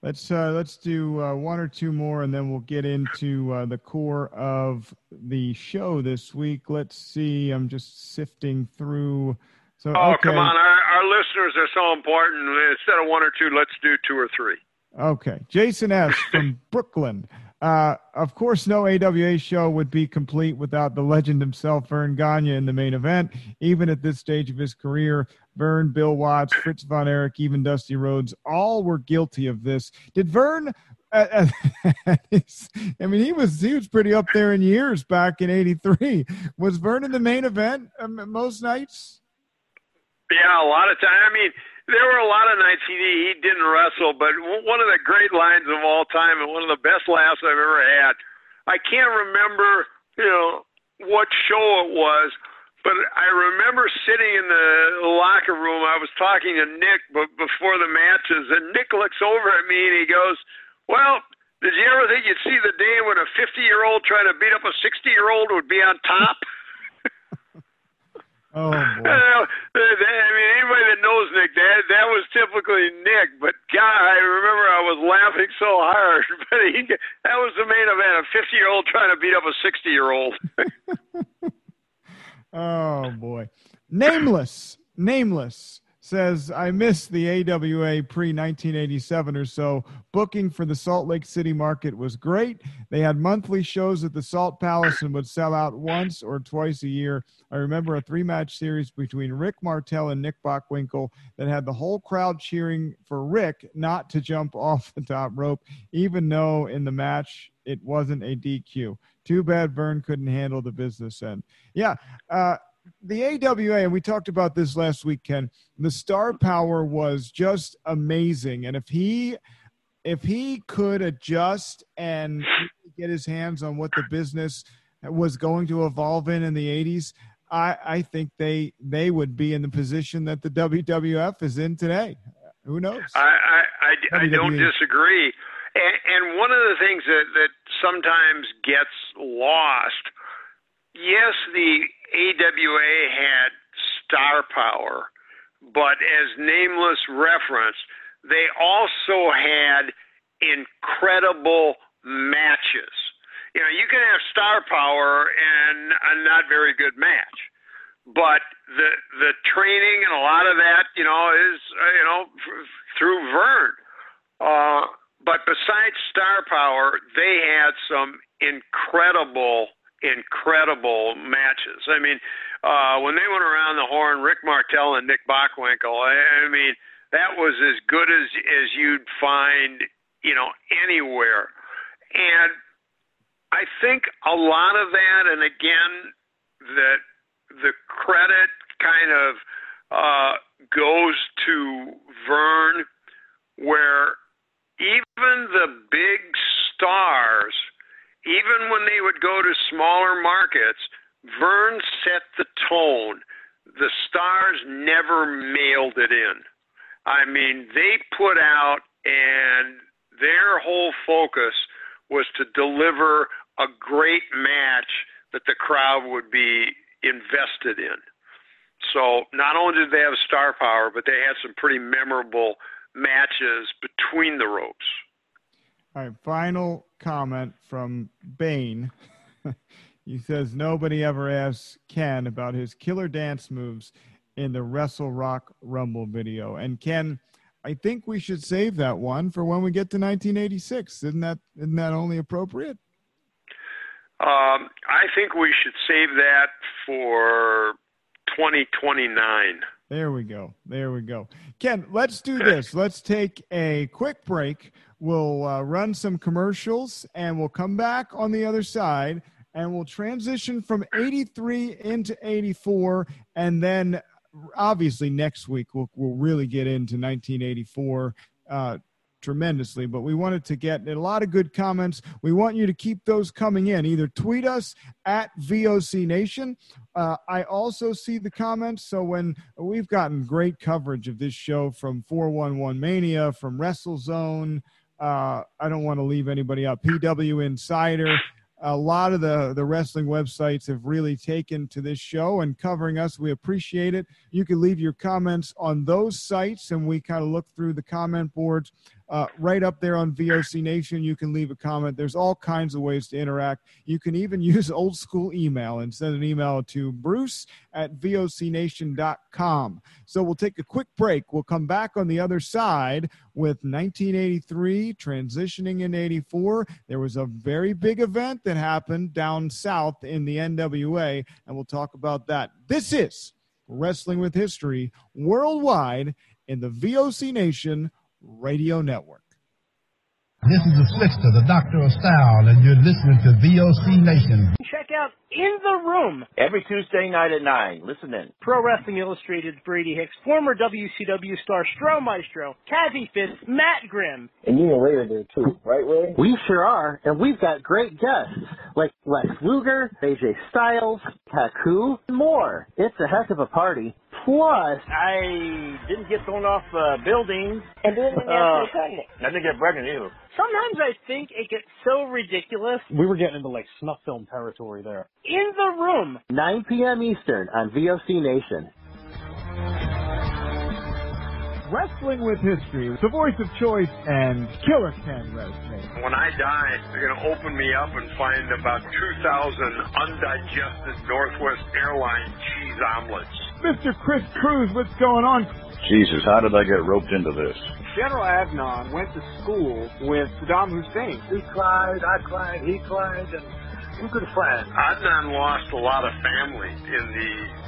Let's uh, let's do uh, one or two more, and then we'll get into uh, the core of the show this week. Let's see. I'm just sifting through. So oh okay, come on our, our listeners are so important instead of one or two let's do two or three okay. Jason S. from Brooklyn. Uh, of course, no AWA show would be complete without the legend himself, Verne Gagne, in the main event. Even at this stage of his career, Verne, Bill Watts, Fritz von Erich, even Dusty Rhodes, all were guilty of this. Did Verne? Uh, I mean, he was he was pretty up there in years back in '83. Was Verne in the main event um, most nights? Yeah, a lot of time. I mean, there were a lot of nights he he didn't wrestle, but one of the great lines of all time and one of the best laughs I've ever had. I can't remember, you know, what show it was, but I remember sitting in the locker room. I was talking to Nick but before the matches, and Nick looks over at me and he goes, "Well, did you ever think you'd see the day when a 50 year old trying to beat up a 60 year old would be on top?" Oh, boy. I mean, anybody that knows Nick, that that was typically Nick. But God, I remember I was laughing so hard. But he, that was the main event: a fifty-year-old trying to beat up a sixty-year-old. oh boy, nameless, nameless says, I miss the AWA pre 1987 or so. Booking for the Salt Lake City market was great. They had monthly shows at the Salt Palace and would sell out once or twice a year. I remember a three match series between Rick Martel and Nick Bockwinkel that had the whole crowd cheering for Rick not to jump off the top rope, even though in the match it wasn't a DQ. Too bad Verne couldn't handle the business end. Yeah. Uh, the AWA, and we talked about this last week, Ken. The star power was just amazing, and if he if he could adjust and get his hands on what the business was going to evolve in in the 80s, I, I think they they would be in the position that the WWF is in today. Who knows? I I, I, I don't disagree. And, and one of the things that, that sometimes gets lost, yes, the AWA had star power, but as Nameless referenced, they also had incredible matches. You know, you can have star power and a not very good match, but the the training and a lot of that, you know, is uh, you know through Verne. Uh, but besides star power, they had some incredible incredible matches. I mean, uh, when they went around the horn, Rick Martel and Nick Bockwinkel, I, I mean, that was as good as as you'd find, you know, anywhere. And I think a lot of that, and again, that the credit kind of uh, goes to Verne, where even the big stars – even when they would go to smaller markets, Verne set the tone. The stars never mailed it in. I mean, they put out, and their whole focus was to deliver a great match that the crowd would be invested in. So not only did they have star power, but they had some pretty memorable matches between the ropes. All right, final comment from Bain. he says nobody ever asks Ken about his killer dance moves in the Wrestle Rock Rumble video. And Ken, I think we should save that one for when we get to 1986. Isn't that isn't that only appropriate? Um, I think we should save that for 2029. There we go. There we go. Ken, let's do this. Let's take a quick break. We'll uh, run some commercials and we'll come back on the other side and we'll transition from 83 into 84 and then obviously next week we'll, we'll really get into 1984 uh, tremendously, but we wanted to get a lot of good comments. We want you to keep those coming in. Either tweet us at VOC Nation. Uh, I also see the comments. So when we've gotten great coverage of this show from 411 Mania, from WrestleZone, uh, I don't want to leave anybody out. PW Insider. A lot of the, the wrestling websites have really taken to this show and covering us. We appreciate it. You can leave your comments on those sites, and we kind of look through the comment boards. Uh, right up there on VOC Nation. You can leave a comment. There's all kinds of ways to interact. You can even use old school email and send an email to bruce at vocnation.com. So we'll take a quick break. We'll come back on the other side with 1983 transitioning in 84. There was a very big event that happened down south in the NWA, and we'll talk about that. This is Wrestling with History worldwide in the VOC Nation Radio Network. This is the Slickster, the Doctor of Style, and you're listening to VOC Nation. Check out In the Room every Tuesday night at 9. Listen in. Pro Wrestling Illustrated's Brady Hicks, former WCW star Stro Maestro, Kathie Fitz, Matt Grimm. And you and Ray are there too, right, Ray? We sure are, and we've got great guests like Lex Luger, AJ Styles, Haku, and more. It's a heck of a party. Plus, I didn't get thrown off uh, buildings. And didn't get Uh, pregnant. I didn't get pregnant either. Sometimes I think it gets so ridiculous. We were getting into like snuff film territory there. In the Room. 9 p.m. Eastern on VOC Nation. Wrestling with History, the voice of choice, and Killer Ken Resnick. When I die, they're going to open me up and find about 2,000 undigested Northwest Airline cheese omelets. Mr. Chris Cruz, what's going on? Jesus, how did I get roped into this? General Adnan went to school with Saddam Hussein. He cried, I cried, he cried, and we're good friends. Adnan lost a lot of family in the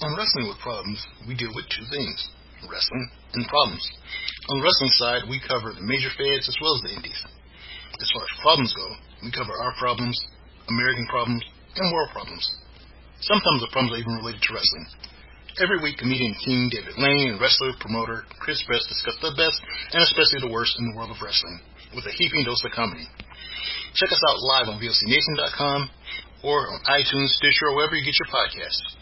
On Wrestling with Problems, we deal with two things wrestling and problems. On the wrestling side, we cover the major feds as well as the indies. As far as problems go, we cover our problems, American problems, and world problems. Sometimes the problems are even related to wrestling. Every week, comedian King David Lane and wrestler promoter Chris Best discuss the best and especially the worst in the world of wrestling with a heaping dose of comedy. Check us out live on VOCNation.com or on iTunes, Stitcher, or wherever you get your podcasts.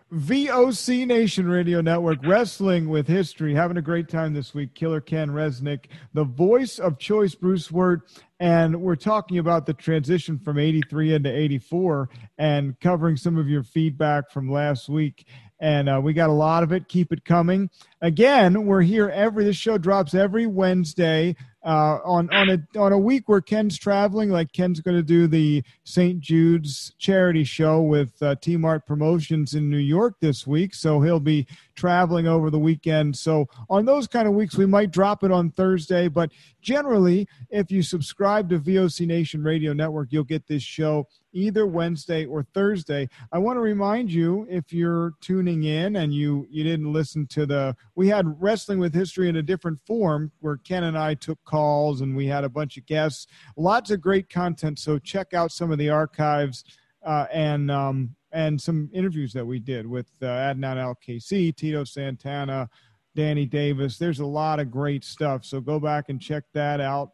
VOC Nation Radio Network, Wrestling with History. Having a great time this week. Killer Ken Resnick, the voice of choice, Bruce Wirt. And we're talking about the transition from 83 into 84 and covering some of your feedback from last week. And uh, we got a lot of it. Keep it coming. Again, we're here every, this show drops every Wednesday uh, on on a on a week where Ken's traveling, like Ken's going to do the St. Jude's charity show with uh, T Mart Promotions in New York this week, so he'll be traveling over the weekend. So on those kind of weeks, we might drop it on Thursday, but generally, if you subscribe to VOC Nation Radio Network, you'll get this show either Wednesday or Thursday. I want to remind you if you're tuning in and you you didn't listen to the we had wrestling with history in a different form where Ken and I took calls and we had a bunch of guests. Lots of great content. So check out some of the archives uh, and um, and some interviews that we did with uh, Adnan Al Tito Santana, Danny Davis. There's a lot of great stuff. So go back and check that out.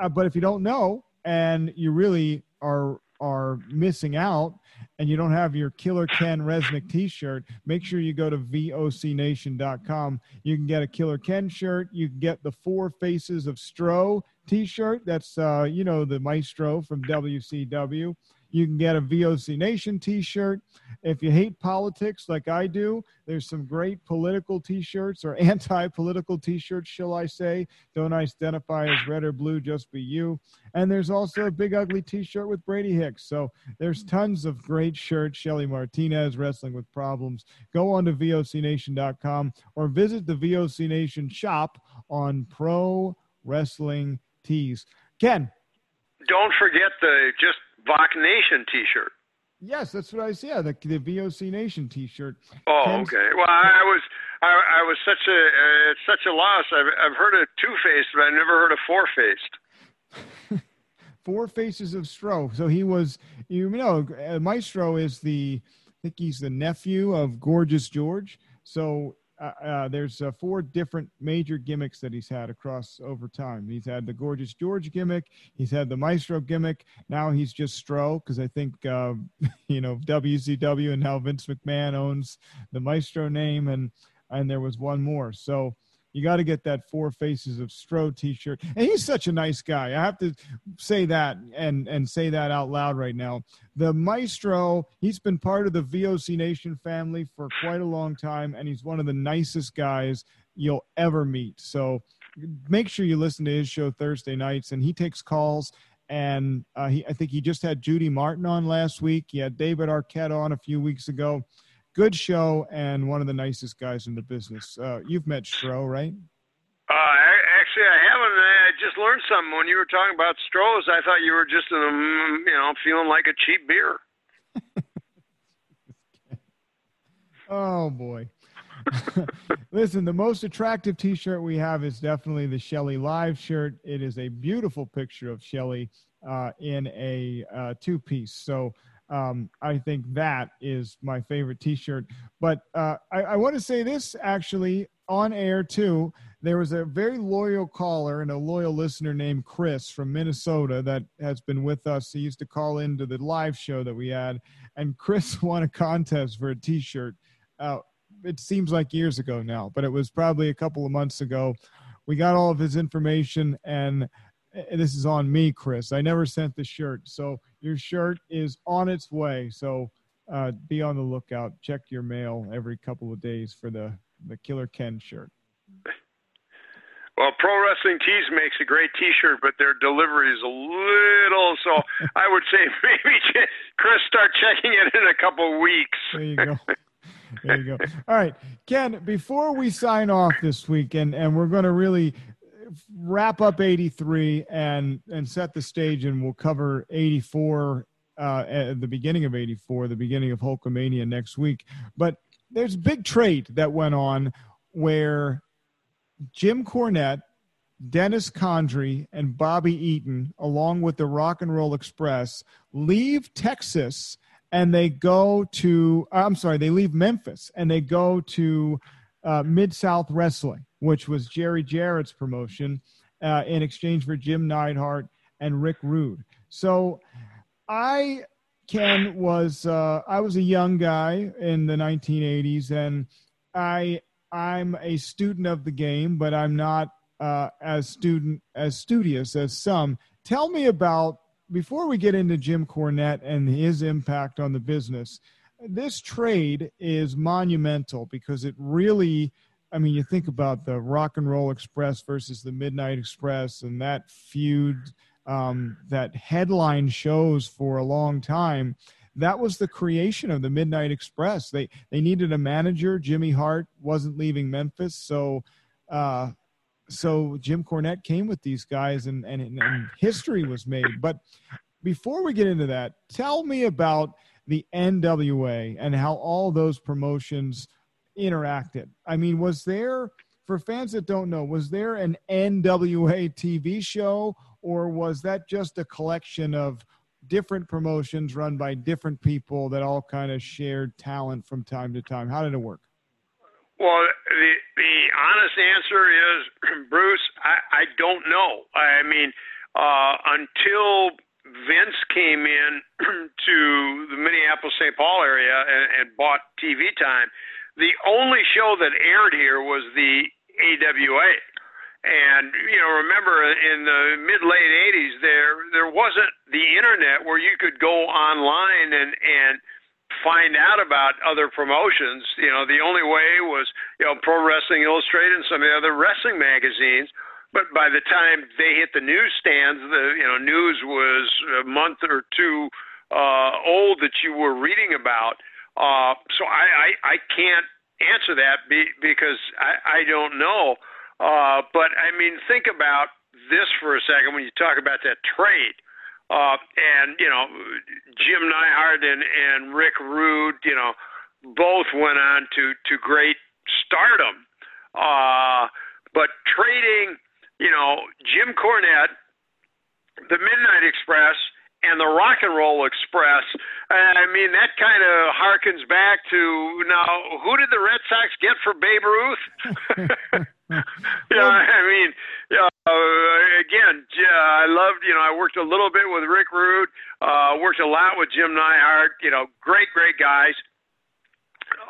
Uh, but if you don't know and you really are are missing out and you don't have your Killer Ken Resnick t-shirt, make sure you go to vocnation.com. You can get a Killer Ken shirt. You can get the Four Faces of Stro t-shirt. That's, uh, you know, the maestro from WCW. You can get a VOC Nation t shirt. If you hate politics like I do, there's some great political t shirts or anti political t shirts, shall I say. Don't identify as red or blue, just be you. And there's also a big ugly t shirt with Brady Hicks. So there's tons of great shirts. Shelly Martinez, Wrestling with Problems. Go on to VOCNation.com or visit the VOC Nation shop on Pro Wrestling Tees. Ken. Don't forget the just Voc Nation T-shirt. Yes, that's what I see. Yeah, the, the VOC Nation T-shirt. Oh, Ken's- okay. Well, I, I was I, I, was such a uh, such a loss. I've I've heard of two faced, but I've never heard of four faced. four faces of Stro. So he was, you know, uh, Maestro is the, I think he's the nephew of Gorgeous George. So uh, uh, there's uh, four different major gimmicks that he's had across over time. He's had the Gorgeous George gimmick. He's had the Maestro gimmick. Now he's just Stro because I think uh, you know WCW and now Vince McMahon owns the Maestro name, and and there was one more. So you got to get that Four Faces of Stro T-shirt. And he's such a nice guy. I have to say that and and say that out loud right now. The Maestro, he's been part of the VOC Nation family for quite a long time, and he's one of the nicest guys you'll ever meet. So make sure you listen to his show Thursday nights, and he takes calls. And uh, he, I think he just had Judy Martin on last week. He had David Arquette on a few weeks ago good show and one of the nicest guys in the business. Uh, you've met Stro, right? Uh, actually, I haven't. I just learned something when you were talking about Stros. I thought you were just, um, you know, feeling like a cheap beer. oh boy. Listen, the most attractive T-shirt we have is definitely the Shelly Live shirt. It is a beautiful picture of Shelly uh, in a uh, two-piece. So um, I think that is my favorite T-shirt. But uh, I, I want to say this actually on air too. There was a very loyal caller and a loyal listener named Chris from Minnesota that has been with us. He used to call into the live show that we had, and Chris won a contest for a T-shirt. Uh, it seems like years ago now, but it was probably a couple of months ago. We got all of his information, and this is on me, Chris. I never sent the shirt, so your shirt is on its way. So uh, be on the lookout. Check your mail every couple of days for the the Killer Ken shirt. Well, Pro Wrestling Tees makes a great T-shirt, but their delivery is a little. So I would say maybe Chris start checking it in a couple of weeks. There you go. There you go. All right, Ken. Before we sign off this week, and and we're going to really wrap up 83 and and set the stage and we'll cover 84 uh, at the beginning of 84 the beginning of hulkamania next week. But there's a big trade that went on where jim cornette dennis condrey and bobby eaton along with the rock and roll express leave texas and they go to i'm sorry they leave memphis and they go to uh, Mid South Wrestling, which was Jerry Jarrett's promotion, uh, in exchange for Jim Neidhart and Rick Rude. So I Ken was uh, I was a young guy in the 1980s, and I I'm a student of the game, but I'm not uh, as student as studious as some. Tell me about before we get into Jim Cornette and his impact on the business this trade is monumental because it really I mean, you think about the Rock and Roll Express versus the Midnight Express and that feud um, that headline shows for a long time. That was the creation of the Midnight Express. They they needed a manager. Jimmy Hart wasn't leaving Memphis, so uh, so Jim Cornette came with these guys, and, and and history was made. But before we get into that, tell me about the NWA and how all those promotions interacted. I mean, was there, for fans that don't know, was there an NWA TV show or was that just a collection of different promotions run by different people that all kind of shared talent from time to time? How did it work? Well, the the honest answer is, Bruce, I, I don't know. I mean, uh, until Vince came in to the Minneapolis St. Paul area and, and bought TV time, the only show that aired here was the AWA. And you know, remember in the mid late '80s, there there wasn't the internet where you could go online and and find out about other promotions. You know, the only way was, you know, Pro Wrestling Illustrated and some of the other wrestling magazines. But by the time they hit the newsstands, the you know news was a month or two uh, old that you were reading about. Uh, so I, I I can't answer that be, because I I don't know. Uh, but I mean, think about this for a second when you talk about that trade. Uh, and you know, Jim Neidhart and, and Rick Rude, you know, both went on to to great stardom. Uh, but trading, you know, Jim Cornette, the Midnight Express, and the Rock and Roll Express. I mean, that kind of harkens back to now. Who did the Red Sox get for Babe Ruth? yeah, I mean, uh, again, uh, I loved, you know, I worked a little bit with Rick Rude, uh, worked a lot with Jim Neidhart, you know, great, great guys.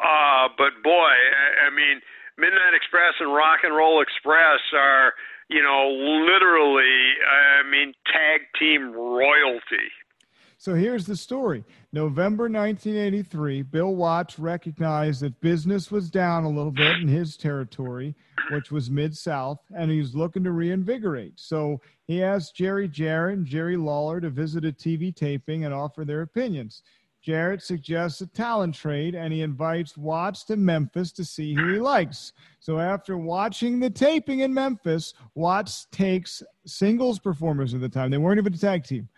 Uh, but boy, I, I mean, Midnight Express and Rock and Roll Express are, you know, literally, I mean, tag team royalty. So here's the story. November 1983, Bill Watts recognized that business was down a little bit in his territory, which was Mid South, and he was looking to reinvigorate. So he asked Jerry Jarrett and Jerry Lawler to visit a TV taping and offer their opinions. Jarrett suggests a talent trade and he invites Watts to Memphis to see who he likes. So after watching the taping in Memphis, Watts takes singles performers at the time. They weren't even a tag team.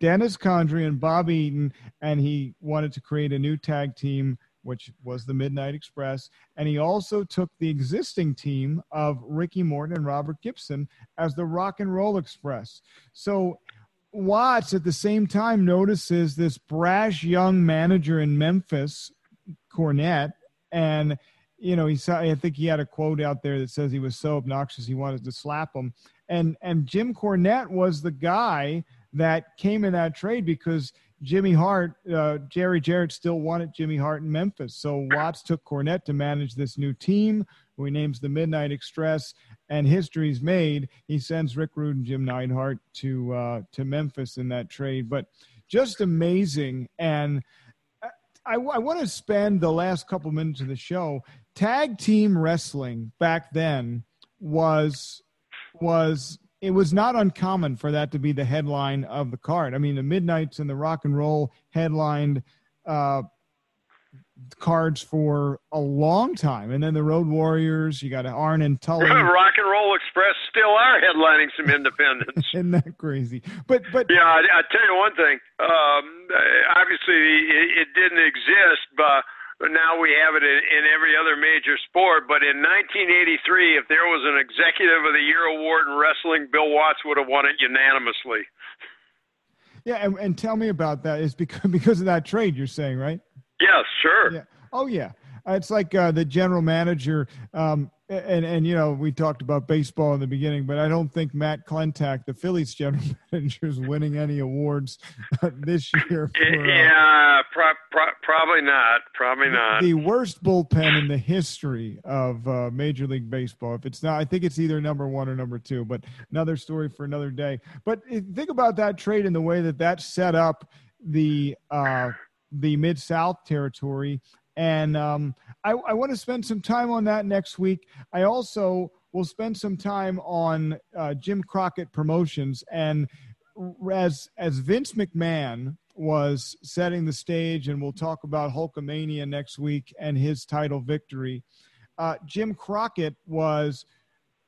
Dennis Condrey and Bob Eaton, and he wanted to create a new tag team, which was the Midnight Express. And he also took the existing team of Ricky Morton and Robert Gibson as the Rock and Roll Express. So Watts at the same time notices this brash young manager in Memphis, Cornette, and you know he saw. I think he had a quote out there that says he was so obnoxious he wanted to slap him. And and Jim Cornette was the guy that came in that trade because Jimmy Hart, uh, Jerry Jarrett still wanted Jimmy Hart in Memphis. So Watts took Cornette to manage this new team, who he names the Midnight Express, and history's made. He sends Rick Rude and Jim Neidhart to uh, to Memphis in that trade. But just amazing. And I, I want to spend the last couple minutes of the show. Tag team wrestling back then was was it was not uncommon for that to be the headline of the card. I mean, the Midnights and the Rock and Roll headlined uh, cards for a long time, and then the Road Warriors. You got Arn and Tully. Rock and Roll Express still are headlining some independents. Isn't that crazy? But but yeah, I, I tell you one thing. Um, obviously, it, it didn't exist, but but now we have it in, in every other major sport. But in 1983, if there was an Executive of the Year award in wrestling, Bill Watts would have won it unanimously. Yeah, and, and tell me about that. Is because because of that trade you're saying, right? Yes, sure. Yeah. Oh yeah. It's like uh, the general manager um, and and you know we talked about baseball in the beginning, but I don't think Matt Klentak, the Phillies general manager, is winning any awards this year. For, uh, yeah, pro- pro- probably not. Probably not. The worst bullpen in the history of uh, Major League Baseball. If it's not, I think it's either number one or number two. But another story for another day. But think about that trade in the way that that set up the uh, the Mid South territory and um, I, I want to spend some time on that next week. I also will spend some time on uh, Jim Crockett Promotions. And as, as Vince McMahon was setting the stage, and we'll talk about Hulkamania next week and his title victory, uh, Jim Crockett was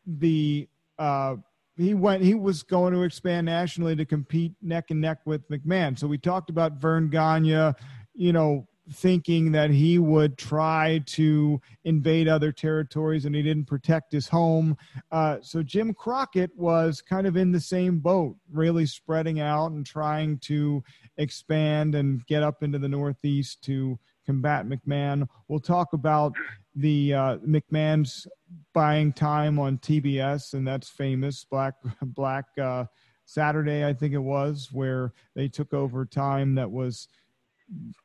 the. Uh, he went he was going to expand nationally to compete neck and neck with McMahon. So we talked about Verne Gagne, you know, thinking that he would try to invade other territories and he didn't protect his home. Uh, so Jim Crockett was kind of in the same boat, really spreading out and trying to expand and get up into the Northeast to combat McMahon. We'll talk about the uh, McMahon's buying time on TBS, and that's famous. Black Black uh, Saturday, I think it was, where they took over time that was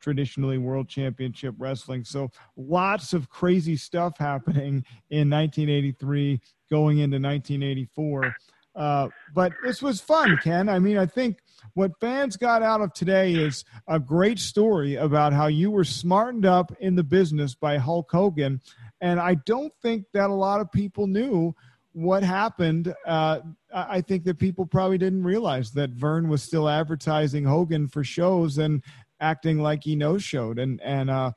traditionally world championship wrestling. So lots of crazy stuff happening in 1983 going into 1984. Uh, but this was fun, Ken. I mean, I think what fans got out of today is a great story about how you were smartened up in the business by Hulk Hogan. And I don't think that a lot of people knew what happened. Uh, I think that people probably didn't realize that Verne was still advertising Hogan for shows and acting like he no showed. And, and, uh,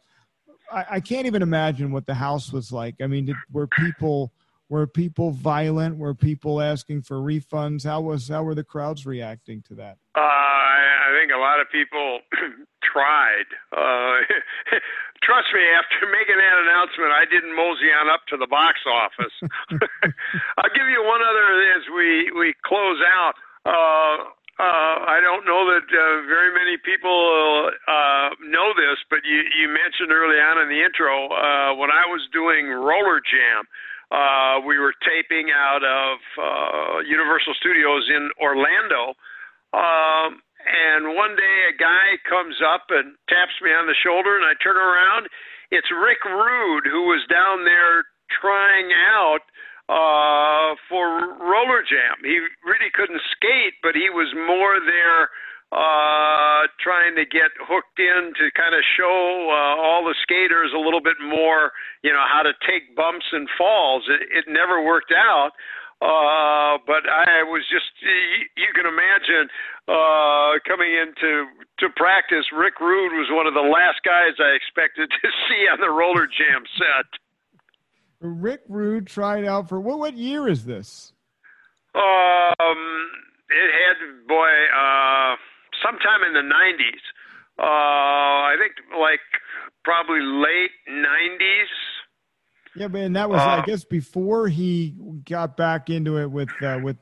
I, I can't even imagine what the house was like. I mean, did, were people were people violent? Were people asking for refunds? How was how were the crowds reacting to that? Uh, I, I think a lot of people tried. Uh, trust me, after making that announcement, I didn't mosey on up to the box office. I'll give you one other as we we close out. Uh, uh, I don't know that uh, very many people uh, know this, but you, you mentioned early on in the intro uh, when I was doing Roller Jam. Uh, we were taping out of uh, Universal Studios in Orlando. Um, and one day a guy comes up and taps me on the shoulder, and I turn around. It's Rick Rude, who was down there trying out uh, for Roller Jam. He really couldn't skate, but he was more there uh, trying to get hooked in to kind of show uh, all the skaters a little bit more, you know, how to take bumps and falls. It, it never worked out. Uh, but I was just, you, you can imagine, uh, coming into to practice, Rick Rude was one of the last guys I expected to see on the roller jam set. Rick Rude tried out for what? What year is this? Um, it had boy, uh, sometime in the 90s. Uh, I think like probably late 90s. Yeah, man, that was, uh, I guess, before he got back into it with uh, with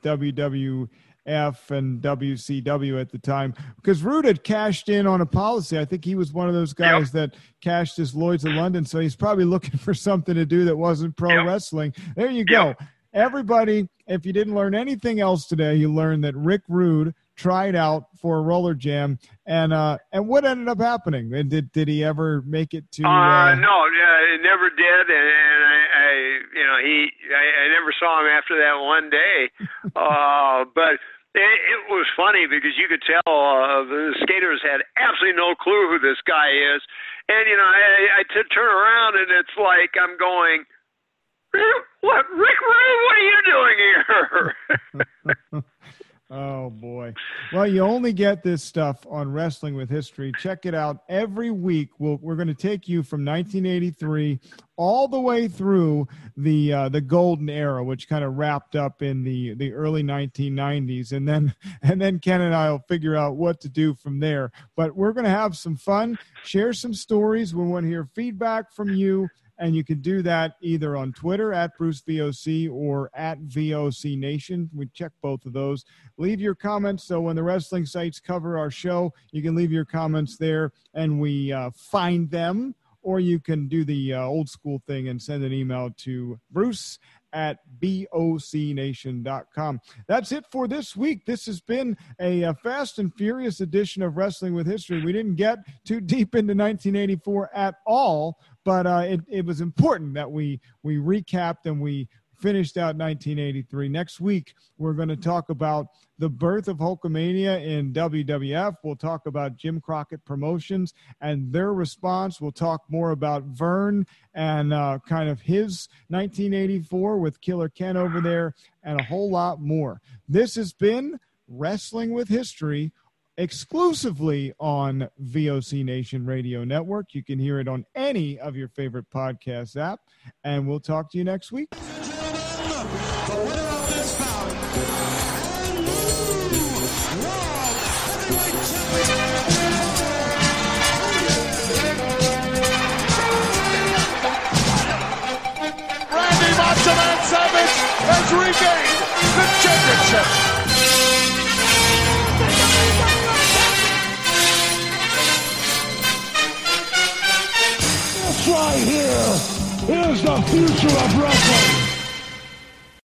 WWF and WCW at the time, because Rude had cashed in on a policy. I think he was one of those guys yep. that cashed his Lloyd's of London, so he's probably looking for something to do that wasn't pro yep. wrestling. There you go. Yep. Everybody, if you didn't learn anything else today, you learned that Rick Rude tried out for a roller jam, and uh, and what ended up happening? And Did did he ever make it to? Uh, uh, no, uh, it never did, and, and I, I, you know, he, I, I never saw him after that one day, uh, but. It, was funny because you could tell uh, the skaters had absolutely no clue who this guy is, and you know I, I t- turn around and it's like I'm going, what Rick Ray? What are you doing here? Oh boy. Well, you only get this stuff on Wrestling with History. Check it out every week. we we are going to take you from 1983 all the way through the uh, the golden era, which kind of wrapped up in the the early 1990s, and then and then Ken and I will figure out what to do from there. But we're going to have some fun, share some stories. We want to hear feedback from you and you can do that either on Twitter at Bruce VOC or at VOC Nation. We check both of those. Leave your comments so when the wrestling sites cover our show, you can leave your comments there and we uh, find them. Or you can do the uh, old school thing and send an email to Bruce at vocnation.com. That's it for this week. This has been a, a, fast and furious edition of Wrestling with History. We didn't get too deep into 1984 at all, but uh, it, it was important that we we recapped and we finished out 1983. Next week, we're going to talk about the birth of Hulkamania in WWF. We'll talk about Jim Crockett Promotions and their response. We'll talk more about Verne and uh, kind of his 1984 with Killer Ken over there and a whole lot more. This has been Wrestling with History exclusively on VOC Nation Radio Network. You can hear it on any of your favorite podcast app. And we'll talk to you next week. Has regained the championship. This right here is the future of wrestling.